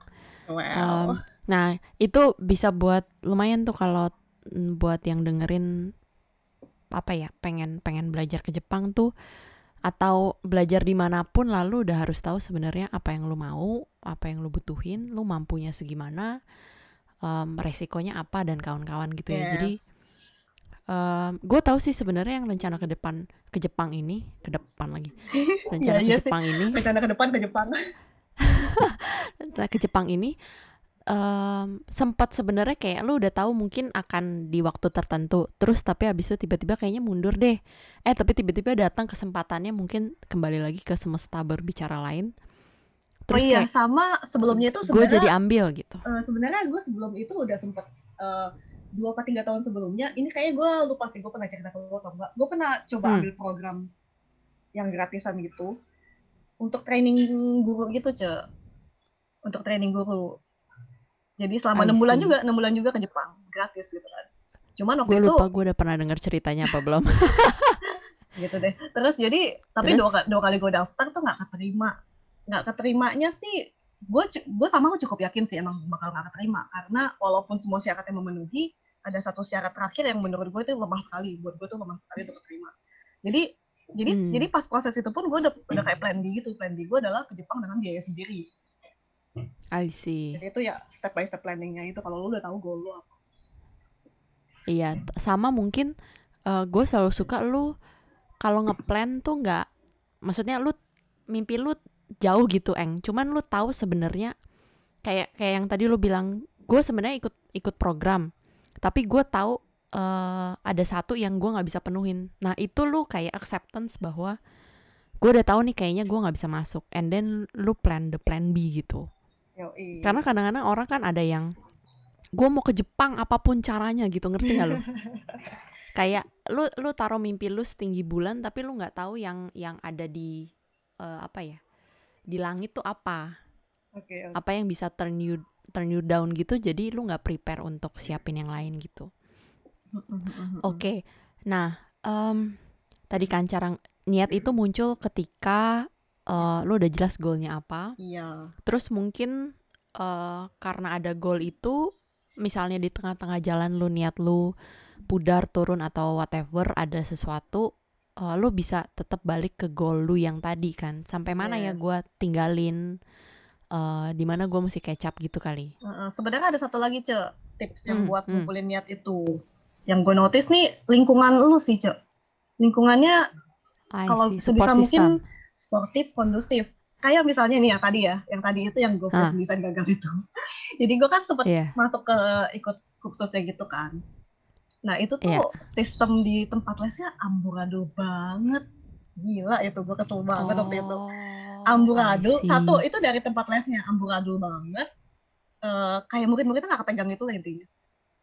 Wow. Um, nah, itu bisa buat lumayan tuh kalau mm, buat yang dengerin apa ya, pengen pengen belajar ke Jepang tuh atau belajar di mana pun lalu udah harus tahu sebenarnya apa yang lu mau, apa yang lu butuhin, lu mampunya segimana, um, resikonya apa dan kawan-kawan gitu ya. Jadi Yes. gue tahu sih sebenarnya yang rencana ke depan ke Jepang ini, ke depan lagi, (laughs) rencana Iya, ke iya sih. Jepang ini rencana ke depan ke Jepang. (laughs) Ke Jepang ini em, sempat sebenarnya kayak lu udah tahu mungkin akan di waktu tertentu terus tapi habis itu tiba-tiba kayaknya mundur deh eh tapi tiba-tiba datang kesempatannya mungkin kembali lagi ke semesta berbicara lain Oh terus iya, kayak sama sebelumnya itu gue sebenarnya jadi ambil gitu eh, sebenarnya gue sebelum itu udah sempet eh, dua atau tiga tahun sebelumnya, ini kayaknya gue lupa sih gue pernah cerita ke lo atau enggak. Gue pernah coba Hmm. ambil program yang gratisan gitu untuk training guru gitu, Ce. Untuk training guru. Jadi selama enam bulan juga, enam bulan juga ke Jepang, gratis gitu kan. Cuman gue waktu itu lupa gue udah pernah dengar ceritanya apa belum (laughs) gitu deh. Terus jadi tapi Terus? dua, dua kali gue daftar tuh nggak keterima. Nggak keterimanya sih gue gue sama gue cukup yakin sih emang bakal nggak keterima. Karena walaupun semua syaratnya memenuhi ada satu syarat terakhir yang menurut gue itu lemah sekali. Buat gue tuh lemah sekali untuk keterima. Jadi jadi Hmm. jadi pas proses itu pun gue udah udah kayak plan B gitu. Plan B gue adalah ke Jepang dengan biaya sendiri. I see. Jadi itu ya step by step planningnya itu. Kalau lu udah tahu goal lu apa? Iya, sama mungkin gue selalu suka lu kalau ngeplan tuh nggak, maksudnya lu mimpi lu jauh gitu, eng. Cuman lu tahu sebenarnya kayak kayak yang tadi lu bilang, gue sebenarnya ikut ikut program, tapi gue tahu eh, ada satu yang gue nggak bisa penuhin. Nah itu lu kayak acceptance bahwa gue udah tahu nih kayaknya gue nggak bisa masuk, and then lu plan the plan B gitu. Yoi. Karena kadang-kadang orang kan ada yang gue mau ke Jepang apa pun caranya gitu, ngerti nggak lu? (laughs) Kayak lu lu taruh mimpi lu setinggi bulan tapi lu nggak tahu yang yang ada di eh, apa ya? Di langit tuh apa? oke oke. Apa yang bisa turn you turn you down gitu jadi lu nggak prepare untuk siapin yang lain gitu. Oke. Nah, em, tadi kan cara niat itu muncul ketika eh, lu udah jelas goalnya apa, iya Terus mungkin eh, karena ada goal itu, misalnya di tengah-tengah jalan lu niat lu pudar turun atau whatever ada sesuatu, eh, lu bisa tetap balik ke goal lu yang tadi kan. Sampai mana ya Yes. gua tinggalin, eh di mana gua mesti kecap gitu kali. Heeh, sebenarnya ada satu lagi cek tips yang Hmm, buat hmm. ngumpulin niat itu yang gue notice nih lingkungan lu sih cek lingkungannya kalau sebisa mungkin system. sportif kondusif kayak misalnya nih ya tadi ya yang tadi itu yang gue Ah. design gagal itu (laughs) jadi gue kan sempet Iya. masuk ke ikut kursusnya gitu kan nah itu tuh Iya. sistem di tempat lesnya amburadul banget. Gila itu gue kesel banget waktu itu. Oh, amburadul satu itu dari tempat lesnya amburadul banget. Eh, kayak murid-muridnya nggak kepegang itu lah intinya.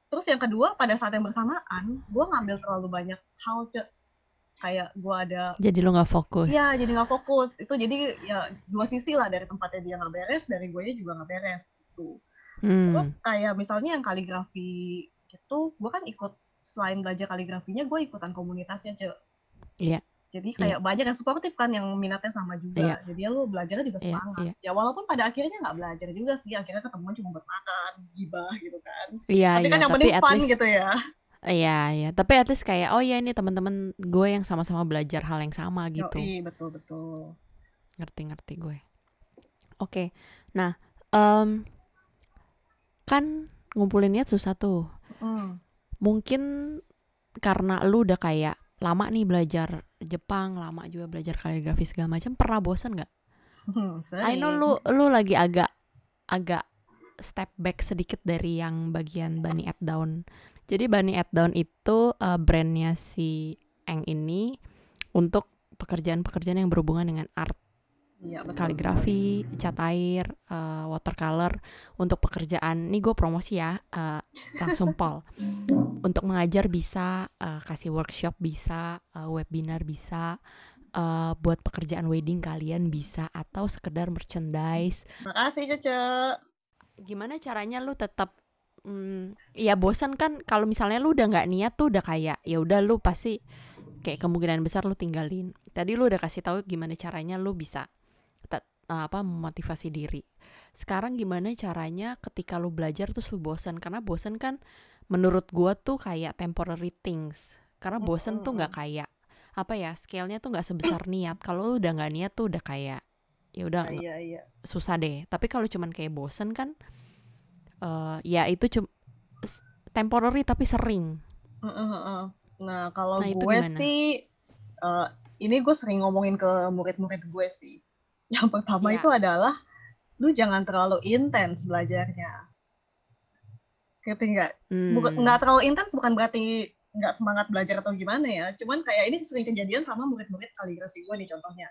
Terus yang kedua pada saat yang bersamaan gue ngambil terlalu banyak hal Cek. kayak gue ada Jadi lu nggak fokus. ya jadi nggak fokus. Itu jadi ya dua sisi lah dari tempatnya dia nggak beres dari gue juga nggak beres gitu. Hmm, terus kayak misalnya yang kaligrafi itu gue kan ikut selain belajar kaligrafinya gue ikutan komunitasnya cek Iya. jadi kayak banyak yang suportif kan yang minatnya sama juga Iya. jadi ya lu belajarnya juga Iya, semangat iya. ya walaupun pada akhirnya nggak belajar juga sih akhirnya ketemuan cuma buat makan gibah gitu kan Iya, tapi iya, kan yang penting fun least gitu ya Iya, iya. Tapi at least kayak oh ya ini teman-teman gue yang sama-sama belajar hal yang sama gitu. Yoi, betul betul Ngerti-ngerti gue. Oke. Nah, em, kan ngumpulin niat susah tuh. Hmm. Mungkin karena lu udah kayak lama nih belajar Jepang, lama juga belajar kaligrafi segala macam, pernah bosen nggak? Hmm, I know sering. lu lu lagi agak agak step back sedikit dari yang bagian Bunny at Down. Jadi Bunny at Down itu uh, brandnya si Eng ini untuk pekerjaan-pekerjaan yang berhubungan dengan art betul sekali. kaligrafi, cat air, uh, watercolor untuk pekerjaan. Nih gue promosi ya, uh, langsung pol. (laughs) Untuk mengajar bisa, uh, kasih workshop bisa, uh, webinar bisa, uh, buat pekerjaan wedding kalian bisa, atau sekedar merchandise. Makasih Cece. Gimana caranya lu tetap Hmm, ya bosan kan kalau misalnya lu udah nggak niat tuh udah kayak ya udah lu pasti kayak kemungkinan besar lu tinggalin. Tadi lu udah kasih tahu gimana caranya lu bisa apa memotivasi diri. Sekarang gimana caranya ketika lu belajar terus lu bosan karena bosan kan menurut gua tuh kayak temporary things. Karena bosan tuh nggak kayak apa ya scale-nya tuh nggak sebesar niat. Kalau lu udah nggak niat tuh udah kayak ya udah iya, iya. susah deh. Tapi kalau cuman kayak bosan kan uh, ya itu cuma temporary tapi sering. Nah kalau nah, gue sih uh, ini gue sering ngomongin ke murid-murid gue sih. Yang pertama ya. itu adalah lu jangan terlalu intens belajarnya. Ngerti nggak? Hmm. Nggak terlalu intens bukan berarti nggak semangat belajar atau gimana ya. Cuman kayak ini sering kejadian sama murid-murid kaligrafi gue nih contohnya.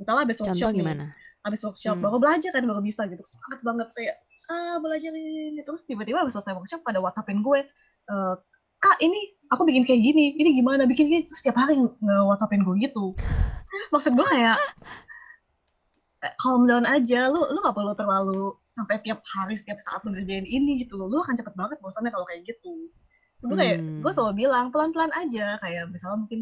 Misalnya abis workshop Contoh gimana? nih, abis workshop hmm. baru belajar kan baru bisa gitu semangat banget kayak ah belajar ini terus tiba-tiba habis selesai workshop pada whatsappin gue e, kak ini aku bikin kayak gini ini gimana bikin gini terus setiap hari nge whatsappin gue gitu maksud gue kayak calm down aja lu lu gak perlu terlalu sampai tiap hari setiap saat lu ngerjain ini gitu lu akan cepet banget bosannya kalau kayak gitu gue kayak hmm. gue selalu bilang pelan pelan aja kayak misalnya mungkin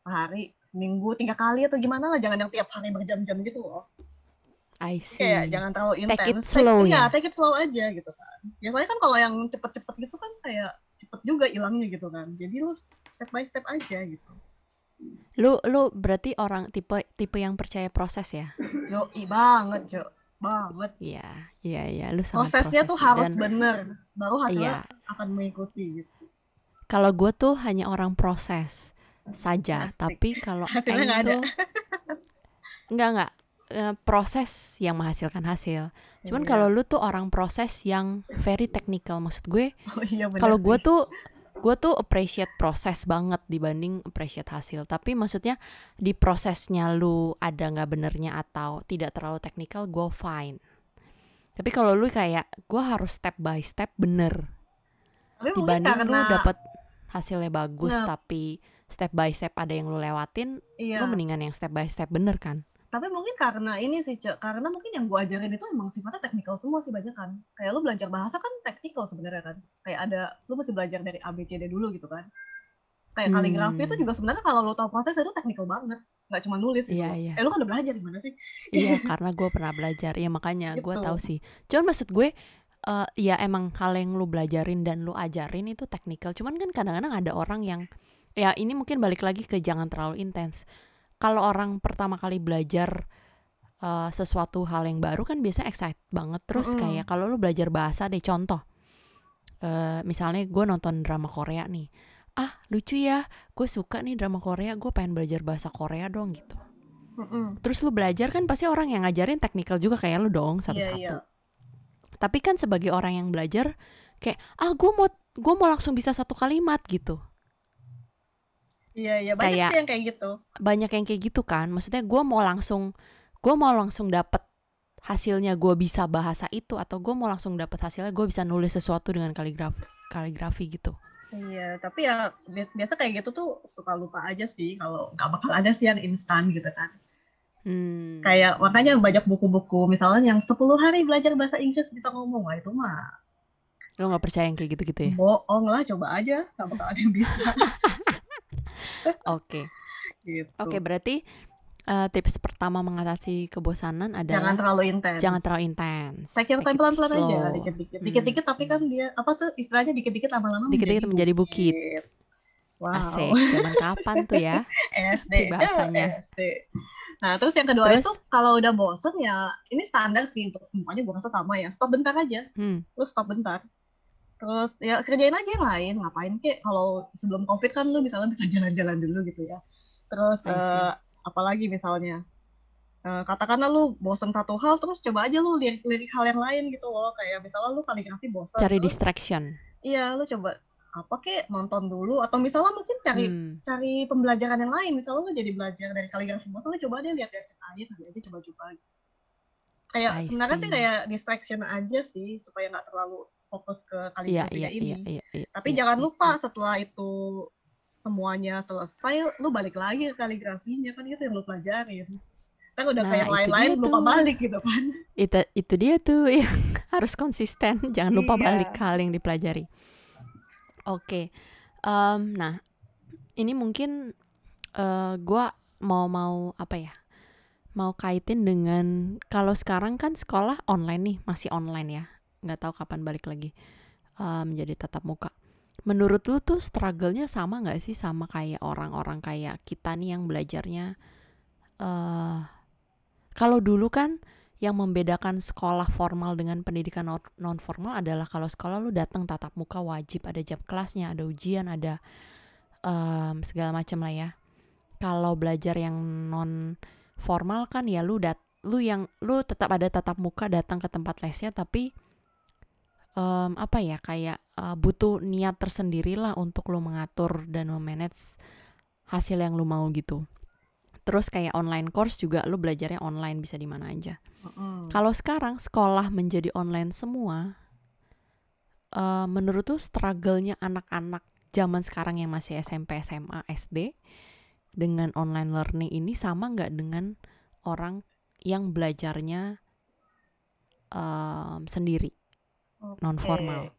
sehari seminggu tiga kali atau gimana lah jangan yang tiap hari berjam-jam gitu loh I see. Kayak jangan terlalu intens. Take it slow take, ya. take it slow aja gitu kan. Biasanya kan kalau yang cepet-cepet gitu kan kayak cepet juga hilangnya gitu kan. Jadi lu step by step aja gitu. Lu lu berarti orang tipe tipe yang percaya proses ya? Yo, i banget, Jo. Banget. Iya, iya, iya. Lu sangat Prosesnya proses tuh harus dan, bener. Baru hasilnya iya. akan mengikuti gitu. Kalau gue tuh hanya orang proses saja, Asik. tapi kalau hasilnya tuh enggak enggak Eh, proses yang menghasilkan hasil. Cuman iya. kalau lu tuh orang proses yang very technical, maksud gue. Oh, iya kalau gue tuh gue tuh appreciate proses banget dibanding appreciate hasil. Tapi maksudnya di prosesnya lu ada nggak benernya atau tidak terlalu technical, gue fine. Tapi kalau lu kayak gue harus step by step bener. Tapi dibanding karena... lu dapet hasilnya bagus nah. tapi step by step ada yang lu lewatin, iya. lu mendingan yang step by step bener kan? Tapi mungkin karena ini sih, Cek, karena mungkin yang gue ajarin itu emang sifatnya teknikal semua sih banyak kan. Kayak lu belajar bahasa kan teknikal sebenarnya kan. Kayak ada lu mesti belajar dari A B C D dulu gitu kan. Kayak hmm. kaligrafi itu juga sebenarnya kalau lu tahu proses itu teknikal banget. Gak cuma nulis gitu. Iya, iya. Eh lu kan udah belajar gimana sih? Iya, (laughs) karena gue pernah belajar. Ya makanya gitu. gue tahu sih. Cuman maksud gue uh, ya emang hal yang lu belajarin dan lu ajarin itu teknikal. Cuman kan kadang-kadang ada orang yang ya ini mungkin balik lagi ke jangan terlalu intens kalau orang pertama kali belajar uh, sesuatu hal yang baru kan biasa excited banget. Terus mm kayak kalau lu belajar bahasa deh contoh uh, misalnya gue nonton drama Korea nih. Ah lucu ya gue suka nih drama Korea gue pengen belajar bahasa Korea dong gitu. Mm -hmm. terus lu belajar kan pasti orang yang ngajarin teknikal juga kayak lu dong satu-satu. yeah, yeah. tapi kan sebagai orang yang belajar kayak ah gue mau gue mau langsung bisa satu kalimat gitu Iya iya banyak kayak, sih yang kayak gitu. Banyak yang kayak gitu kan. Maksudnya gue mau langsung gue mau langsung dapet hasilnya gue bisa bahasa itu atau gue mau langsung dapet hasilnya gue bisa nulis sesuatu dengan kaligrafi kaligrafi gitu. Iya, tapi ya biasa kayak gitu tuh suka lupa aja sih kalau nggak bakal ada sih yang instan gitu kan. Hmm. Kayak makanya banyak buku-buku misalnya yang 10 hari belajar bahasa Inggris bisa ngomong, wah itu mah. Lo nggak percaya yang kayak gitu-gitu ya? Bohong lah, coba aja, nggak bakal ada yang bisa. (laughs) Oke. Gitu. Oke, berarti uh, tips pertama mengatasi kebosanan adalah jangan terlalu intens. Jangan terlalu intens. Saya kira pelan-pelan aja, dikit-dikit. Hmm. Dikit-dikit tapi kan dia apa tuh istilahnya dikit-dikit lama-lama dikit-dikit menjadi bukit. bukit. Wow. Asik. Zaman kapan tuh ya? (laughs) SD. Bahasanya. (laughs) SD. Nah, terus yang kedua terus? itu kalau udah bosen ya ini standar sih untuk semuanya gue rasa sama ya. Stop bentar aja. Hmm. Terus stop bentar. Terus ya kerjain aja yang lain, ngapain kek? Kalau sebelum covid kan lu misalnya bisa jalan-jalan dulu gitu ya. Terus uh, apalagi misalnya? Uh, katakanlah lu bosan satu hal terus coba aja lu lirik-lirik hal yang lain gitu loh. Kayak misalnya lu kaligrafi bosan cari terus, distraction. Iya lu coba apa kek? Nonton dulu. Atau misalnya mungkin cari Hmm. cari pembelajaran yang lain. Misalnya lu jadi belajar dari kaligrafi motor lu coba deh lihat lihat air. Kali aja coba-coba. Kayak I sebenarnya sih kayak distraction aja sih supaya nggak terlalu fokus ke Iya, kaligrafinya iya, ini iya, iya, iya, tapi iya, jangan iya, lupa iya. setelah itu semuanya selesai lu balik lagi ke kaligrafinya kan itu yang lu pelajarin kan udah Nah, kayak lain-lain lupa tuh. balik gitu kan Itu itu dia tuh (laughs) yang harus konsisten. Jangan lupa Iya. balik ke hal yang dipelajari. Oke. Em, nah, ini mungkin eh gua mau mau apa ya? Mau kaitin dengan kalau sekarang kan sekolah online nih, masih online ya. Nggak tahu kapan balik lagi eh, menjadi tatap muka. Menurut lu tuh struggle-nya sama nggak sih sama kayak orang-orang kayak kita nih yang belajarnya eh kalau dulu kan yang membedakan sekolah formal dengan pendidikan non formal adalah kalau sekolah lu datang tatap muka wajib ada jam kelasnya, ada ujian, ada em, segala macam lah ya. Kalau belajar yang non formal kan ya lu dat lu yang lu tetap ada tatap muka datang ke tempat lesnya tapi em, apa ya kayak eh, butuh niat tersendiri lah untuk lu mengatur dan memanage hasil yang lu mau gitu. Terus kayak online course juga lu belajarnya online bisa di mana aja. Kalau sekarang sekolah menjadi online semua, eh, menurut tuh struggle-nya anak-anak zaman sekarang yang masih SMP, SMA, SD dengan online learning ini sama nggak dengan orang yang belajarnya em, sendiri, non formal?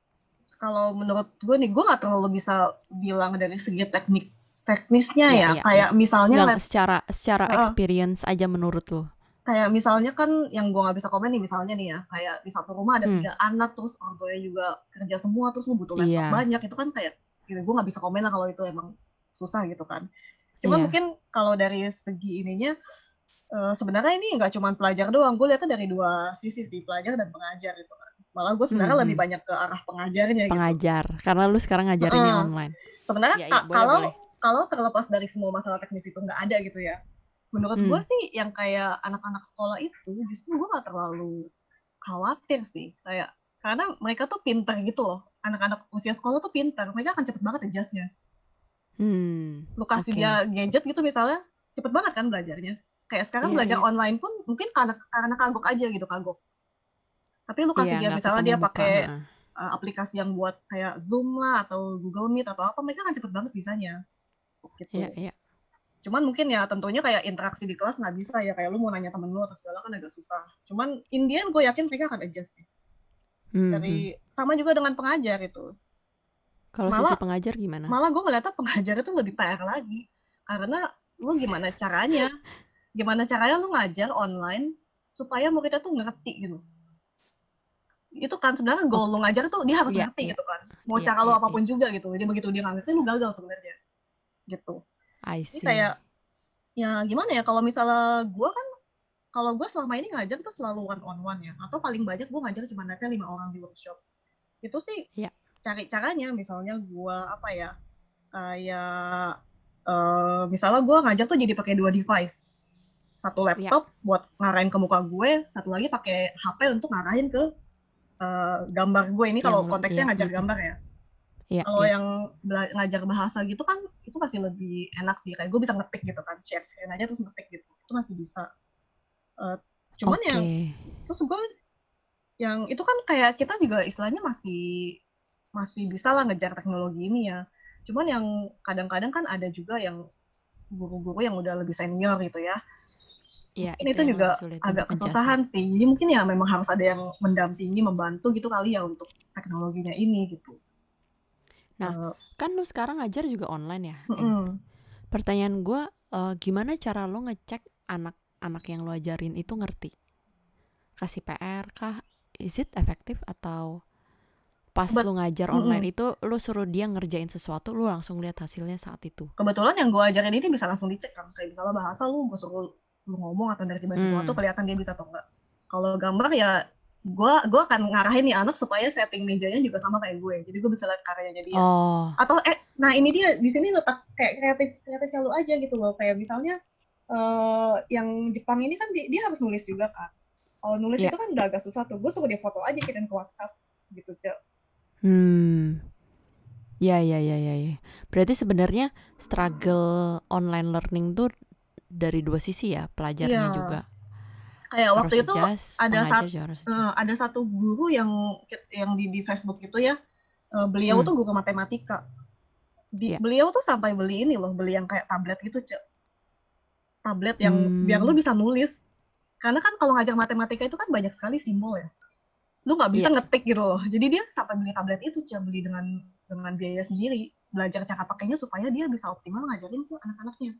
Kalau menurut gue nih, gue nggak terlalu bisa bilang dari segi teknik teknisnya Iya, ya. iya, Kayak misalnya, Nggak, let- secara secara Heeh. experience aja menurut lu? kayak misalnya kan yang gue nggak bisa komen nih misalnya nih ya, kayak di satu rumah ada Hmm. tiga anak terus orang tuanya juga kerja semua terus lu butuh laptop Iya. banyak itu kan kayak, ya gue nggak bisa komen lah kalau itu emang susah gitu kan. Cuma Iya. mungkin kalau dari segi ininya eh, sebenarnya ini nggak cuma pelajar doang, gue lihatnya dari dua sisi sih pelajar dan pengajar gitu kan. Malah gue sebenarnya Hmm, lebih hmm. banyak ke arah pengajarnya gitu. Pengajar, karena lu sekarang ngajarinnya Heeh. online. Sebenarnya ka- boleh, kalau boleh. kalau terlepas dari semua masalah teknis itu nggak ada gitu ya. Menurut gue Hmm. sih yang kayak anak-anak sekolah itu justru gue nggak terlalu khawatir sih kayak karena mereka tuh pintar gitu loh. Anak-anak usia sekolah tuh pintar, mereka akan cepet banget adjustnya. Hmm, Lu kasih oke. dia gadget gitu misalnya, cepet banget kan belajarnya. Kayak sekarang Iya, belajar iya. online pun mungkin karena karena kagok aja gitu kagok. Tapi lu kasih Iya, dia misalnya dia pakai uh, aplikasi yang buat kayak Zoom lah atau Google Meet atau apa, mereka kan cepet banget bisanya. Gitu. Iya, iya. Cuman mungkin ya tentunya kayak interaksi di kelas nggak bisa ya kayak lu mau nanya temen lu atau segala kan agak susah. Cuman in the end gue yakin mereka akan adjust sih. Hmm, hmm. Dari sama juga dengan pengajar itu. Kalau Malah- sisi pengajar gimana? Malah gue ngeliatnya pengajar itu lebih PR lagi. Karena lu gimana caranya? (laughs) Gimana caranya lu ngajar online supaya muridnya tuh ngerti gitu. Itu kan sebenarnya goal lu ngajar tuh dia harus Iya, ngerti iya. gitu kan. Mau Iya, cara iya, apa pun juga gitu. Jadi begitu dia nggak ngerti lu gagal sebenarnya. Gitu. I Ini see. kayak ya gimana ya kalau misalnya gue kan kalau gue selama ini ngajar tuh selalu one on one ya atau paling banyak gue ngajar cuma aja lima orang di workshop itu sih Iya. cari caranya misalnya gue apa ya kayak eh, misalnya gue ngajar tuh jadi pakai dua device satu Iya. laptop buat ngarahin ke muka gue satu lagi pakai HP untuk ngarahin ke eh, gambar gue ini kalau konteksnya iya, ngajar mm-mm. gambar ya Iya, kalau iya. yang bela- ngajar bahasa gitu kan itu masih lebih enak sih kayak gue bisa ngetik gitu kan share screen aja terus ngetik gitu itu masih bisa Eh, cuman Oke. yang terus gue yang itu kan kayak kita juga istilahnya masih masih bisa lah ngejar teknologi ini ya cuman yang kadang-kadang kan ada juga yang guru-guru yang udah lebih senior gitu ya Iya, mungkin itu yang juga agak ya. kesusahan sih jadi mungkin ya memang harus ada yang mendampingi membantu gitu kali ya untuk teknologinya ini gitu Nah, Eh, Kan lu sekarang ngajar juga online ya. Mm-mm. Pertanyaan gua eh, gimana cara lo ngecek anak-anak yang lo ajarin itu ngerti? Kasih PR kah? Is it efektif atau pas Bet- lu ngajar online itu lu suruh dia ngerjain sesuatu lu langsung lihat hasilnya saat itu. kebetulan yang gue ajarin ini bisa langsung dicek kan kayak misalnya bahasa lu gue suruh ngomong atau dari Hmm. sesuatu kelihatan dia bisa atau enggak kalau gambar ya gue gua akan ngarahin nih anak supaya setting mejanya juga sama kayak gue jadi gue bisa lihat karyanya dia Oh, atau eh nah ini dia di sini letak kayak kreatif kreatif lu aja gitu loh kayak misalnya eh yang Jepang ini kan dia, dia harus nulis juga kan kalau nulis Iya. itu kan udah agak susah tuh gue suruh dia foto aja kirim ke WhatsApp gitu cek hmm. Ya, ya, ya, ya, ya. Berarti sebenarnya struggle online learning tuh dari dua sisi ya, pelajarnya Iya. juga Kayak harus waktu itu adjust, ada pengajar sat juga harus eee, adjust. ada satu guru yang yang di di Facebook itu ya, eee, beliau Hmm. tuh guru matematika. Di Iya. beliau tuh sampai beli ini loh, beli yang kayak tablet gitu, Cek. Tablet yang biar lu Hmm. bisa nulis. Karena kan kalau ngajar matematika itu kan banyak sekali simbol ya. Lu nggak bisa Iya. ngetik gitu loh. Jadi dia sampai beli tablet itu, Cek, beli dengan dengan biaya sendiri. Belajar cara pakainya supaya dia bisa optimal ngajarin ke anak-anaknya.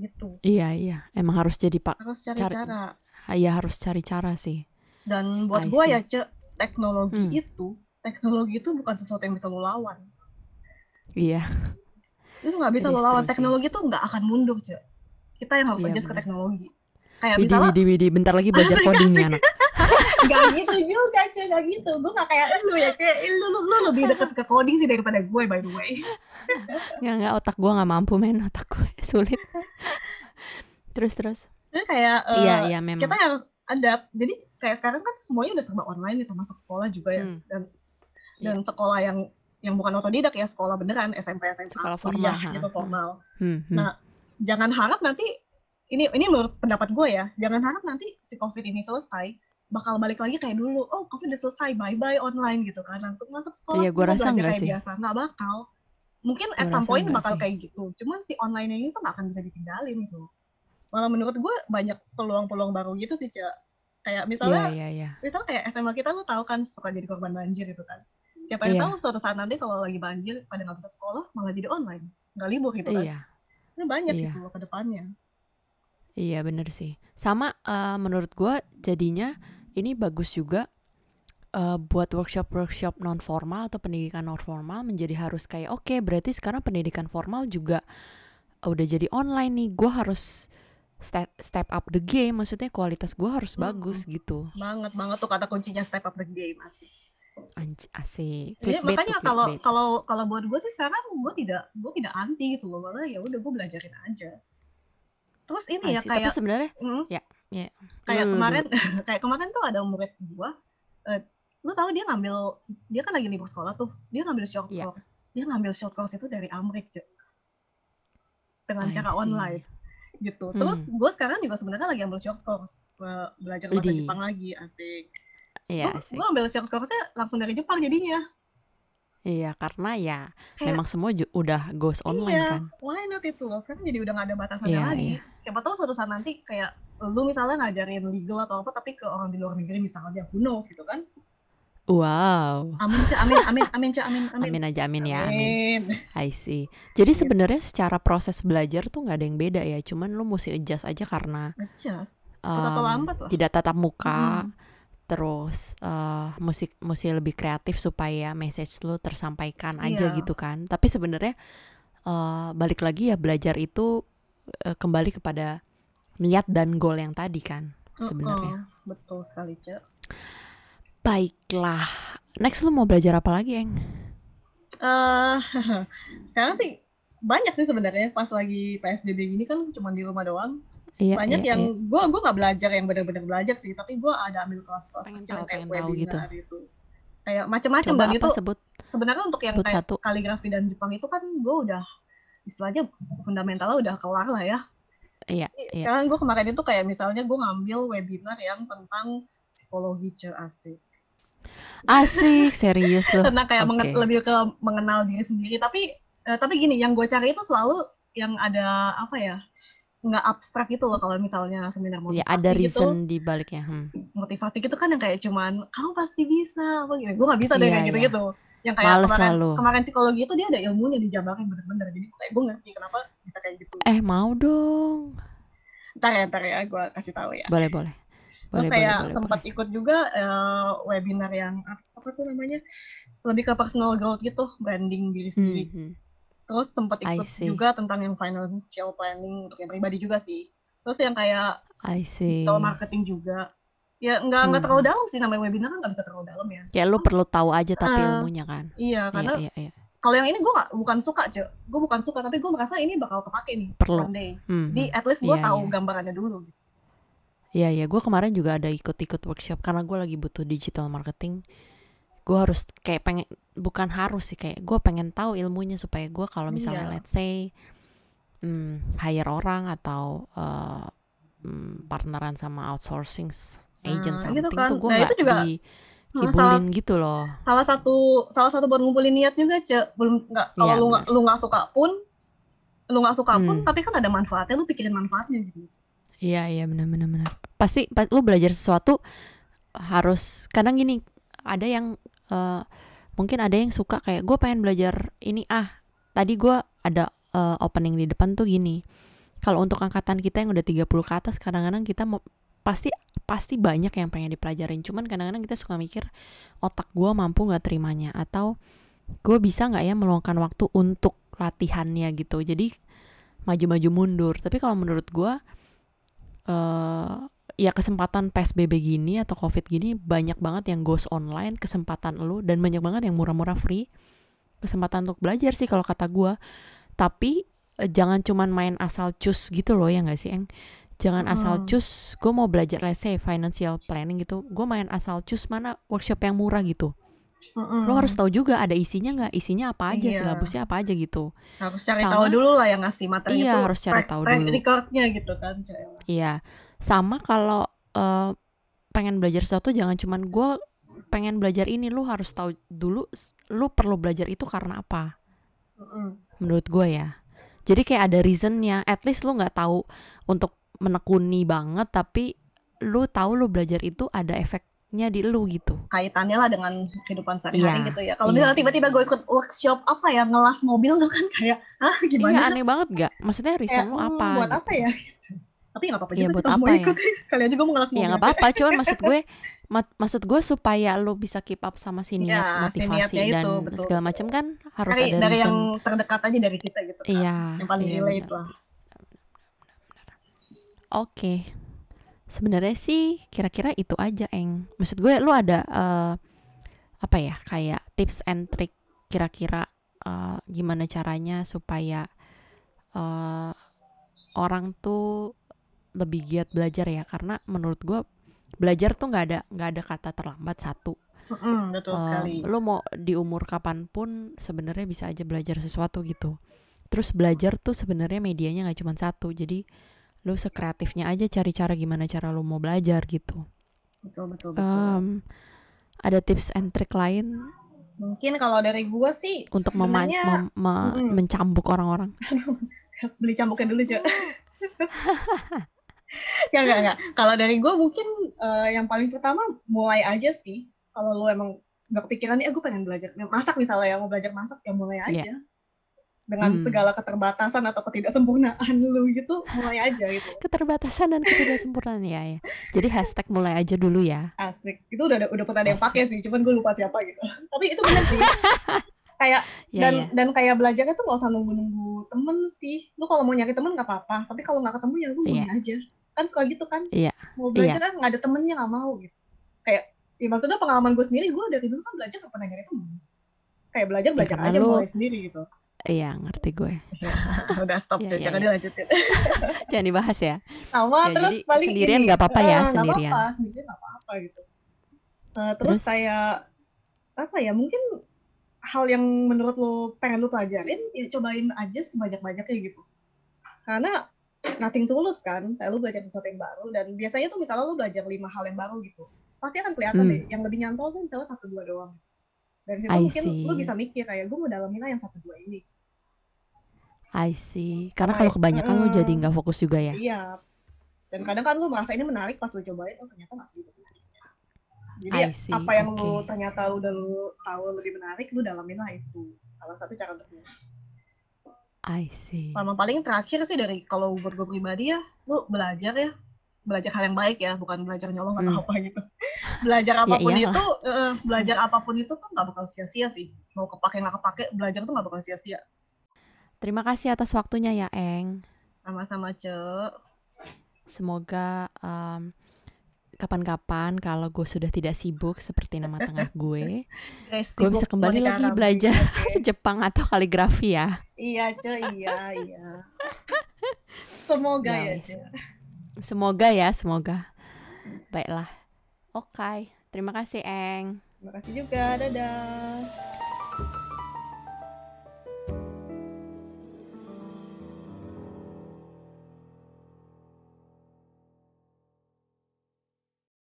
Gitu. Iya, iya. Emang harus jadi Pak Harus cari cari cara. ya harus cari cara sih. Dan buat see. ya, Cek, teknologi Hmm. itu teknologi itu bukan sesuatu yang bisa lu lawan. Iya, (laughs) Lu nggak bisa is lawan. Teknologi tuh nggak akan mundur, Cek. Kita yang harus Iya, adjust ke teknologi. Kayak Widih, misalnya widih, widih. Bentar lagi belajar (laughs) coding nih anak. Nggak gitu juga, Cek, nggak gitu. Gua nggak kayak lu ya, Cek. Lu, lu, lu lebih deket ke coding sih daripada gue, by the way. Nggak, nggak. Otak gua nggak mampu, men. Otak gue (laughs) sulit. Terus, terus. Jadi kayak Iya, eh, iya, kita memang. harus adapt. Jadi kayak sekarang kan semuanya udah serba online ya, termasuk sekolah juga ya. Hmm. Dan Iya. dan sekolah yang yang bukan otodidak ya, sekolah beneran, SMP, SMA, Sekolah formal. kuliah gitu formal. Hmm, hmm. Nah, jangan harap nanti ini ini menurut pendapat gue ya, jangan harap nanti si COVID ini selesai bakal balik lagi kayak dulu. Oh, COVID udah selesai, bye bye online gitu kan. Langsung masuk sekolah Iya, gua rasa belajar kayak sih. biasa, nggak bakal. Mungkin Gua at some point bakal sih. kayak gitu. Cuman si online ini tuh nggak akan bisa ditinggalin gitu. Malah menurut gue banyak peluang-peluang baru gitu sih, Cak. Kayak misalnya iya, iya. misalnya kayak SMA kita lu tahu kan suka jadi korban banjir gitu kan. Siapa yang Iya. tahu suatu saat nanti kalau lagi banjir pada nggak bisa sekolah malah jadi online, nggak libur gitu kan. Iya. Ini banyak Iya. gitu ke depannya. Iya bener sih. Sama eh, menurut gua jadinya ini bagus juga eh, buat workshop-workshop non formal atau pendidikan non formal menjadi harus kayak oke berarti sekarang pendidikan formal juga udah jadi online nih. Gua harus step step up the game. Maksudnya kualitas gua harus Mm-mm. bagus gitu. Banget banget tuh kata kuncinya step up the game asik. Anj asik. Jadi Clickbait makanya kalau kalau kalau buat gue sih sekarang gue tidak gue tidak anti gitu loh malah ya udah gue belajarin aja. Terus ini I ya see. Tapi kayak sebenarnya mm, ya ya kayak dulu kemarin (laughs) kayak kemarin tuh ada murid gue eh, lu tahu dia ngambil dia kan lagi libur sekolah tuh dia ngambil short Iya. course dia ngambil short course itu dari Amrik Cek. dengan I cara see. online gitu terus Hmm. gue sekarang juga sebenarnya lagi ambil short course eh, belajar bahasa. Jepang lagi asik Iya gue gue ambil short course-nya langsung dari Jepang jadinya Iya karena ya kayak memang semua udah goes online Iya, kan. why not itu loh? Sekarang jadi udah gak ada batasannya Iya lagi. iya. Siapa tahu suatu saat nanti kayak lu misalnya ngajarin legal atau apa, tapi ke orang di luar negeri misalnya, who knows gitu kan? Wow. Amin, Cak, amin, amin, amin, Cak, amin, amin. Amin aja amin ya amin. I see. Jadi Gitu. sebenarnya secara proses belajar tuh nggak ada yang beda ya. Cuman lu mesti adjust aja karena Adjust. Um, lambat lah. tidak tatap muka, Mm-mm. terus eh musik mesti lebih kreatif supaya message lu tersampaikan aja Iya. gitu kan. Tapi sebenarnya eh balik lagi ya belajar itu eh, kembali kepada niat dan goal yang tadi kan sebenarnya. Heeh, betul sekali, Cak. Baiklah. Next lu mau belajar apa lagi, Eng? Eh, (laughs) sekarang sih banyak sih sebenarnya pas lagi PSBB gini kan cuma di rumah doang. Iya, banyak iya, yang iya. gua gua nggak belajar yang benar-benar belajar sih tapi gua ada ambil kelas-kelas kecil tahu, yang kayak pengen tahu gitu. webinar itu kayak macam-macam dan apa itu sebut sebenarnya untuk yang sebut kayak satu. kaligrafi dan Jepang itu kan gua udah istilahnya fundamentalnya udah kelar lah ya Iya, iya. sekarang gua kemarin itu kayak misalnya gua ngambil webinar yang tentang psikologi CAC Asik, serius loh. (laughs) tentang kayak Oke. mengen- lebih ke mengenal diri sendiri tapi eh, tapi gini yang gue cari itu selalu yang ada apa ya nggak abstrak gitu loh kalau misalnya seminar Ya motivasi ada gitu reason di baliknya. Hmm. motivasi gitu kan yang kayak cuman kamu pasti bisa apa gitu gue nggak bisa deh Iya, kayak iya. gitu gitu yang kayak Males kemarin lah lu. kemarin psikologi itu dia ada ilmunya dijabarin bener-bener jadi kayak gue ngerti kenapa bisa kayak gitu Eh mau dong. ntar ya ntar ya gue kasih tahu ya Boleh boleh. terus Boleh boleh kayak boleh. sempat boleh. ikut juga eh, webinar yang apa, tuh namanya lebih ke personal growth gitu branding diri sendiri hmm. terus sempat ikut juga tentang yang financial planning untuk yang pribadi juga sih terus yang kayak I see. digital marketing juga ya nggak nggak Hmm. terlalu dalam sih namanya webinar kan nggak bisa terlalu dalam ya Kayak lu perlu tahu aja tapi Eh, ilmunya kan. iya Iya karena iya iya. Kalau yang ini gue nggak bukan suka cuy gue bukan suka tapi gue merasa ini bakal kepake nih Perlu. one day Hmm, di hmm. at least gue Iya, tahu iya. gambarannya dulu Iya iya. Gue kemarin juga ada ikut-ikut workshop karena gue lagi butuh digital marketing. gue harus kayak pengen bukan harus sih kayak gue pengen tahu ilmunya supaya gue kalau misalnya Iya. let's say hmm, hire orang atau uh, hmm, partneran sama outsourcing agent Nah, something gitu kan. tuh gue Nah, itu juga, di Nah, kibulin gitu loh salah satu salah satu buat ngumpulin niat juga cek belum nggak kalau Iya, lu nggak lu nggak suka pun lu nggak suka pun Hmm. tapi kan ada manfaatnya lu pikirin manfaatnya gitu Iya iya benar benar benar. Pasti pa- lu belajar sesuatu harus kadang gini ada yang eh, mungkin ada yang suka kayak gue pengen belajar ini ah tadi gue ada eh, opening di depan tuh gini. Kalau untuk angkatan kita yang udah 30 ke atas kadang-kadang kita mau pasti pasti banyak yang pengen dipelajarin. Cuman kadang-kadang kita suka mikir otak gue mampu nggak terimanya atau gue bisa nggak ya meluangkan waktu untuk latihannya gitu. Jadi maju-maju mundur. Tapi kalau menurut gue eh ya kesempatan PSBB gini atau COVID gini banyak banget yang goes online kesempatan lu dan banyak banget yang murah-murah free kesempatan untuk belajar sih kalau kata gua tapi eh, jangan cuman main asal cus gitu loh ya nggak sih Eng jangan asal Mm. cus gue mau belajar let's say financial planning gitu gue main asal cus mana workshop yang murah gitu Mm-mm. lo harus tahu juga ada isinya nggak isinya apa aja Iya. silabusnya apa aja gitu harus cari Sama- tahu dulu lah yang ngasih materi Iya, itu harus cari tahu dulu. gitu kan. Iya, sama kalau eh, pengen belajar sesuatu jangan cuman gue pengen belajar ini, lu harus tahu dulu lu perlu belajar itu karena apa. Mm-mm. Menurut gue ya. Jadi kayak ada reasonnya. At least lu nggak tahu untuk menekuni banget, tapi lu tahu lu belajar itu ada efeknya di lu gitu. kaitannya lah dengan kehidupan sehari-hari Iya, gitu ya kalau iya. misalnya tiba-tiba gue ikut workshop apa ya ngelas mobil tuh kan kayak ah Iya gimana aneh banget gak? Maksudnya reason lu hmm, apa? buat gitu. apa ya (laughs) tapi nggak apa-apa Iya juga buat apa mau ya? ikut (laughs) kalian juga mau ngelas mobil Ya nggak apa-apa, cuman maksud gue, (laughs) ma- maksud gue supaya lu bisa keep up sama si niat Iya, si motivasi niatnya dan itu, betul, segala macam kan harus dari, ada dari reason. yang terdekat aja dari kita gitu kan Iya, yang paling iya relate lah Oke, sebenarnya sih kira-kira itu aja, Eng. Maksud gue, lu ada eh, apa ya, kayak tips and trick kira-kira eh, gimana caranya supaya eh, orang tuh lebih giat belajar ya? Karena menurut gue belajar tuh nggak ada nggak ada kata terlambat satu. Mm-mm, betul Eh, sekali lu mau di umur kapan pun sebenarnya bisa aja belajar sesuatu gitu. Terus belajar tuh sebenarnya medianya nggak cuma satu, jadi lu sekreatifnya aja cari cara gimana cara lu mau belajar gitu. betul betul betul Em, ada tips and trick lain mungkin kalau dari gue sih untuk mema- mem- me- mencambuk orang-orang. (laughs) beli cambuknya dulu cok (laughs) Gak, gak, gak. Kalau dari gue mungkin eh, yang paling pertama mulai aja sih. Kalau lu emang gak kepikiran nih, gue pengen belajar masak misalnya ya, mau belajar masak ya mulai aja. Dengan Hmm. segala keterbatasan atau ketidaksempurnaan lu gitu, mulai aja gitu. Keterbatasan dan ketidaksempurnaan ya, ya. Jadi hashtag mulai aja dulu ya. Asik. Itu udah udah pernah ada yang pakai sih, cuman gue lupa siapa gitu. Tapi itu bener sih. (laughs) kayak Ya dan ya. dan kayak belajarnya tuh gak usah nunggu-nunggu temen sih. Lu kalau mau nyari temen gak apa-apa, tapi kalau nggak ketemu ya lu mulai aja. Kan suka gitu kan. Iya. Mau belajar kan nggak ada temennya nggak mau gitu. Kayak ya maksudnya pengalaman gue sendiri, gue dari dulu kan belajar gak pernah nyari temen. Kayak belajar belajar karena aja lu- mulai sendiri gitu. Iya, ngerti gue. Udah stop, (laughs) Iya, iya, jangan iya. dilanjutin. (laughs) Jangan dibahas ya. Sama Ya, terus jadi paling sendirian ini, nggak apa-apa ya, eh, sendirian. apa-apa, sendirian nggak apa-apa gitu. Eh, terus, Terus? kayak apa ya? Mungkin hal yang menurut lo pengen lo pelajarin, ya cobain aja sebanyak-banyaknya gitu. Karena nothing tulus kan, kayak lo belajar sesuatu yang baru dan biasanya tuh misalnya lo belajar lima hal yang baru gitu, pasti akan kelihatan Hmm. deh. Yang lebih nyantol tuh misalnya satu dua doang. Dan situ I mungkin see. lo bisa mikir kayak gue mau dalamin lah yang satu dua ini. I see. Karena kalau ya- kebanyakan lu Mm. jadi nggak fokus juga ya. Iya. Dan kadang kan lu merasa ini menarik pas lu cobain, oh ternyata nggak segitu. Jadi see, apa yang lu oke. ternyata udah lu tahu lebih menarik, lu dalamin lah itu. Salah satu cara untuk lu. I see. Sama paling terakhir sih dari kalau buat gue pribadi ya, lu belajar ya. Belajar hal yang baik ya, bukan belajar nyolong atau Hmm. apa gitu. (laughs) Belajar apa pun iyalah. itu, eh, belajar apa pun itu tuh nggak bakal sia-sia sih. Mau kepake nggak kepake, belajar tuh nggak bakal sia-sia. Terima kasih atas waktunya ya, Eng. Sama-sama, Cek. Semoga em, kapan-kapan kalau gue sudah tidak sibuk seperti nama tengah (laughs) gue, Guys, gue bisa kembali lagi belajar oke? (laughs) Jepang atau kaligrafi ya. Iya, Ce, iya, iya. Semoga ya, Guys. Semoga ya, semoga. Baiklah. Oke, terima kasih, Eng. Terima kasih juga. Dadah.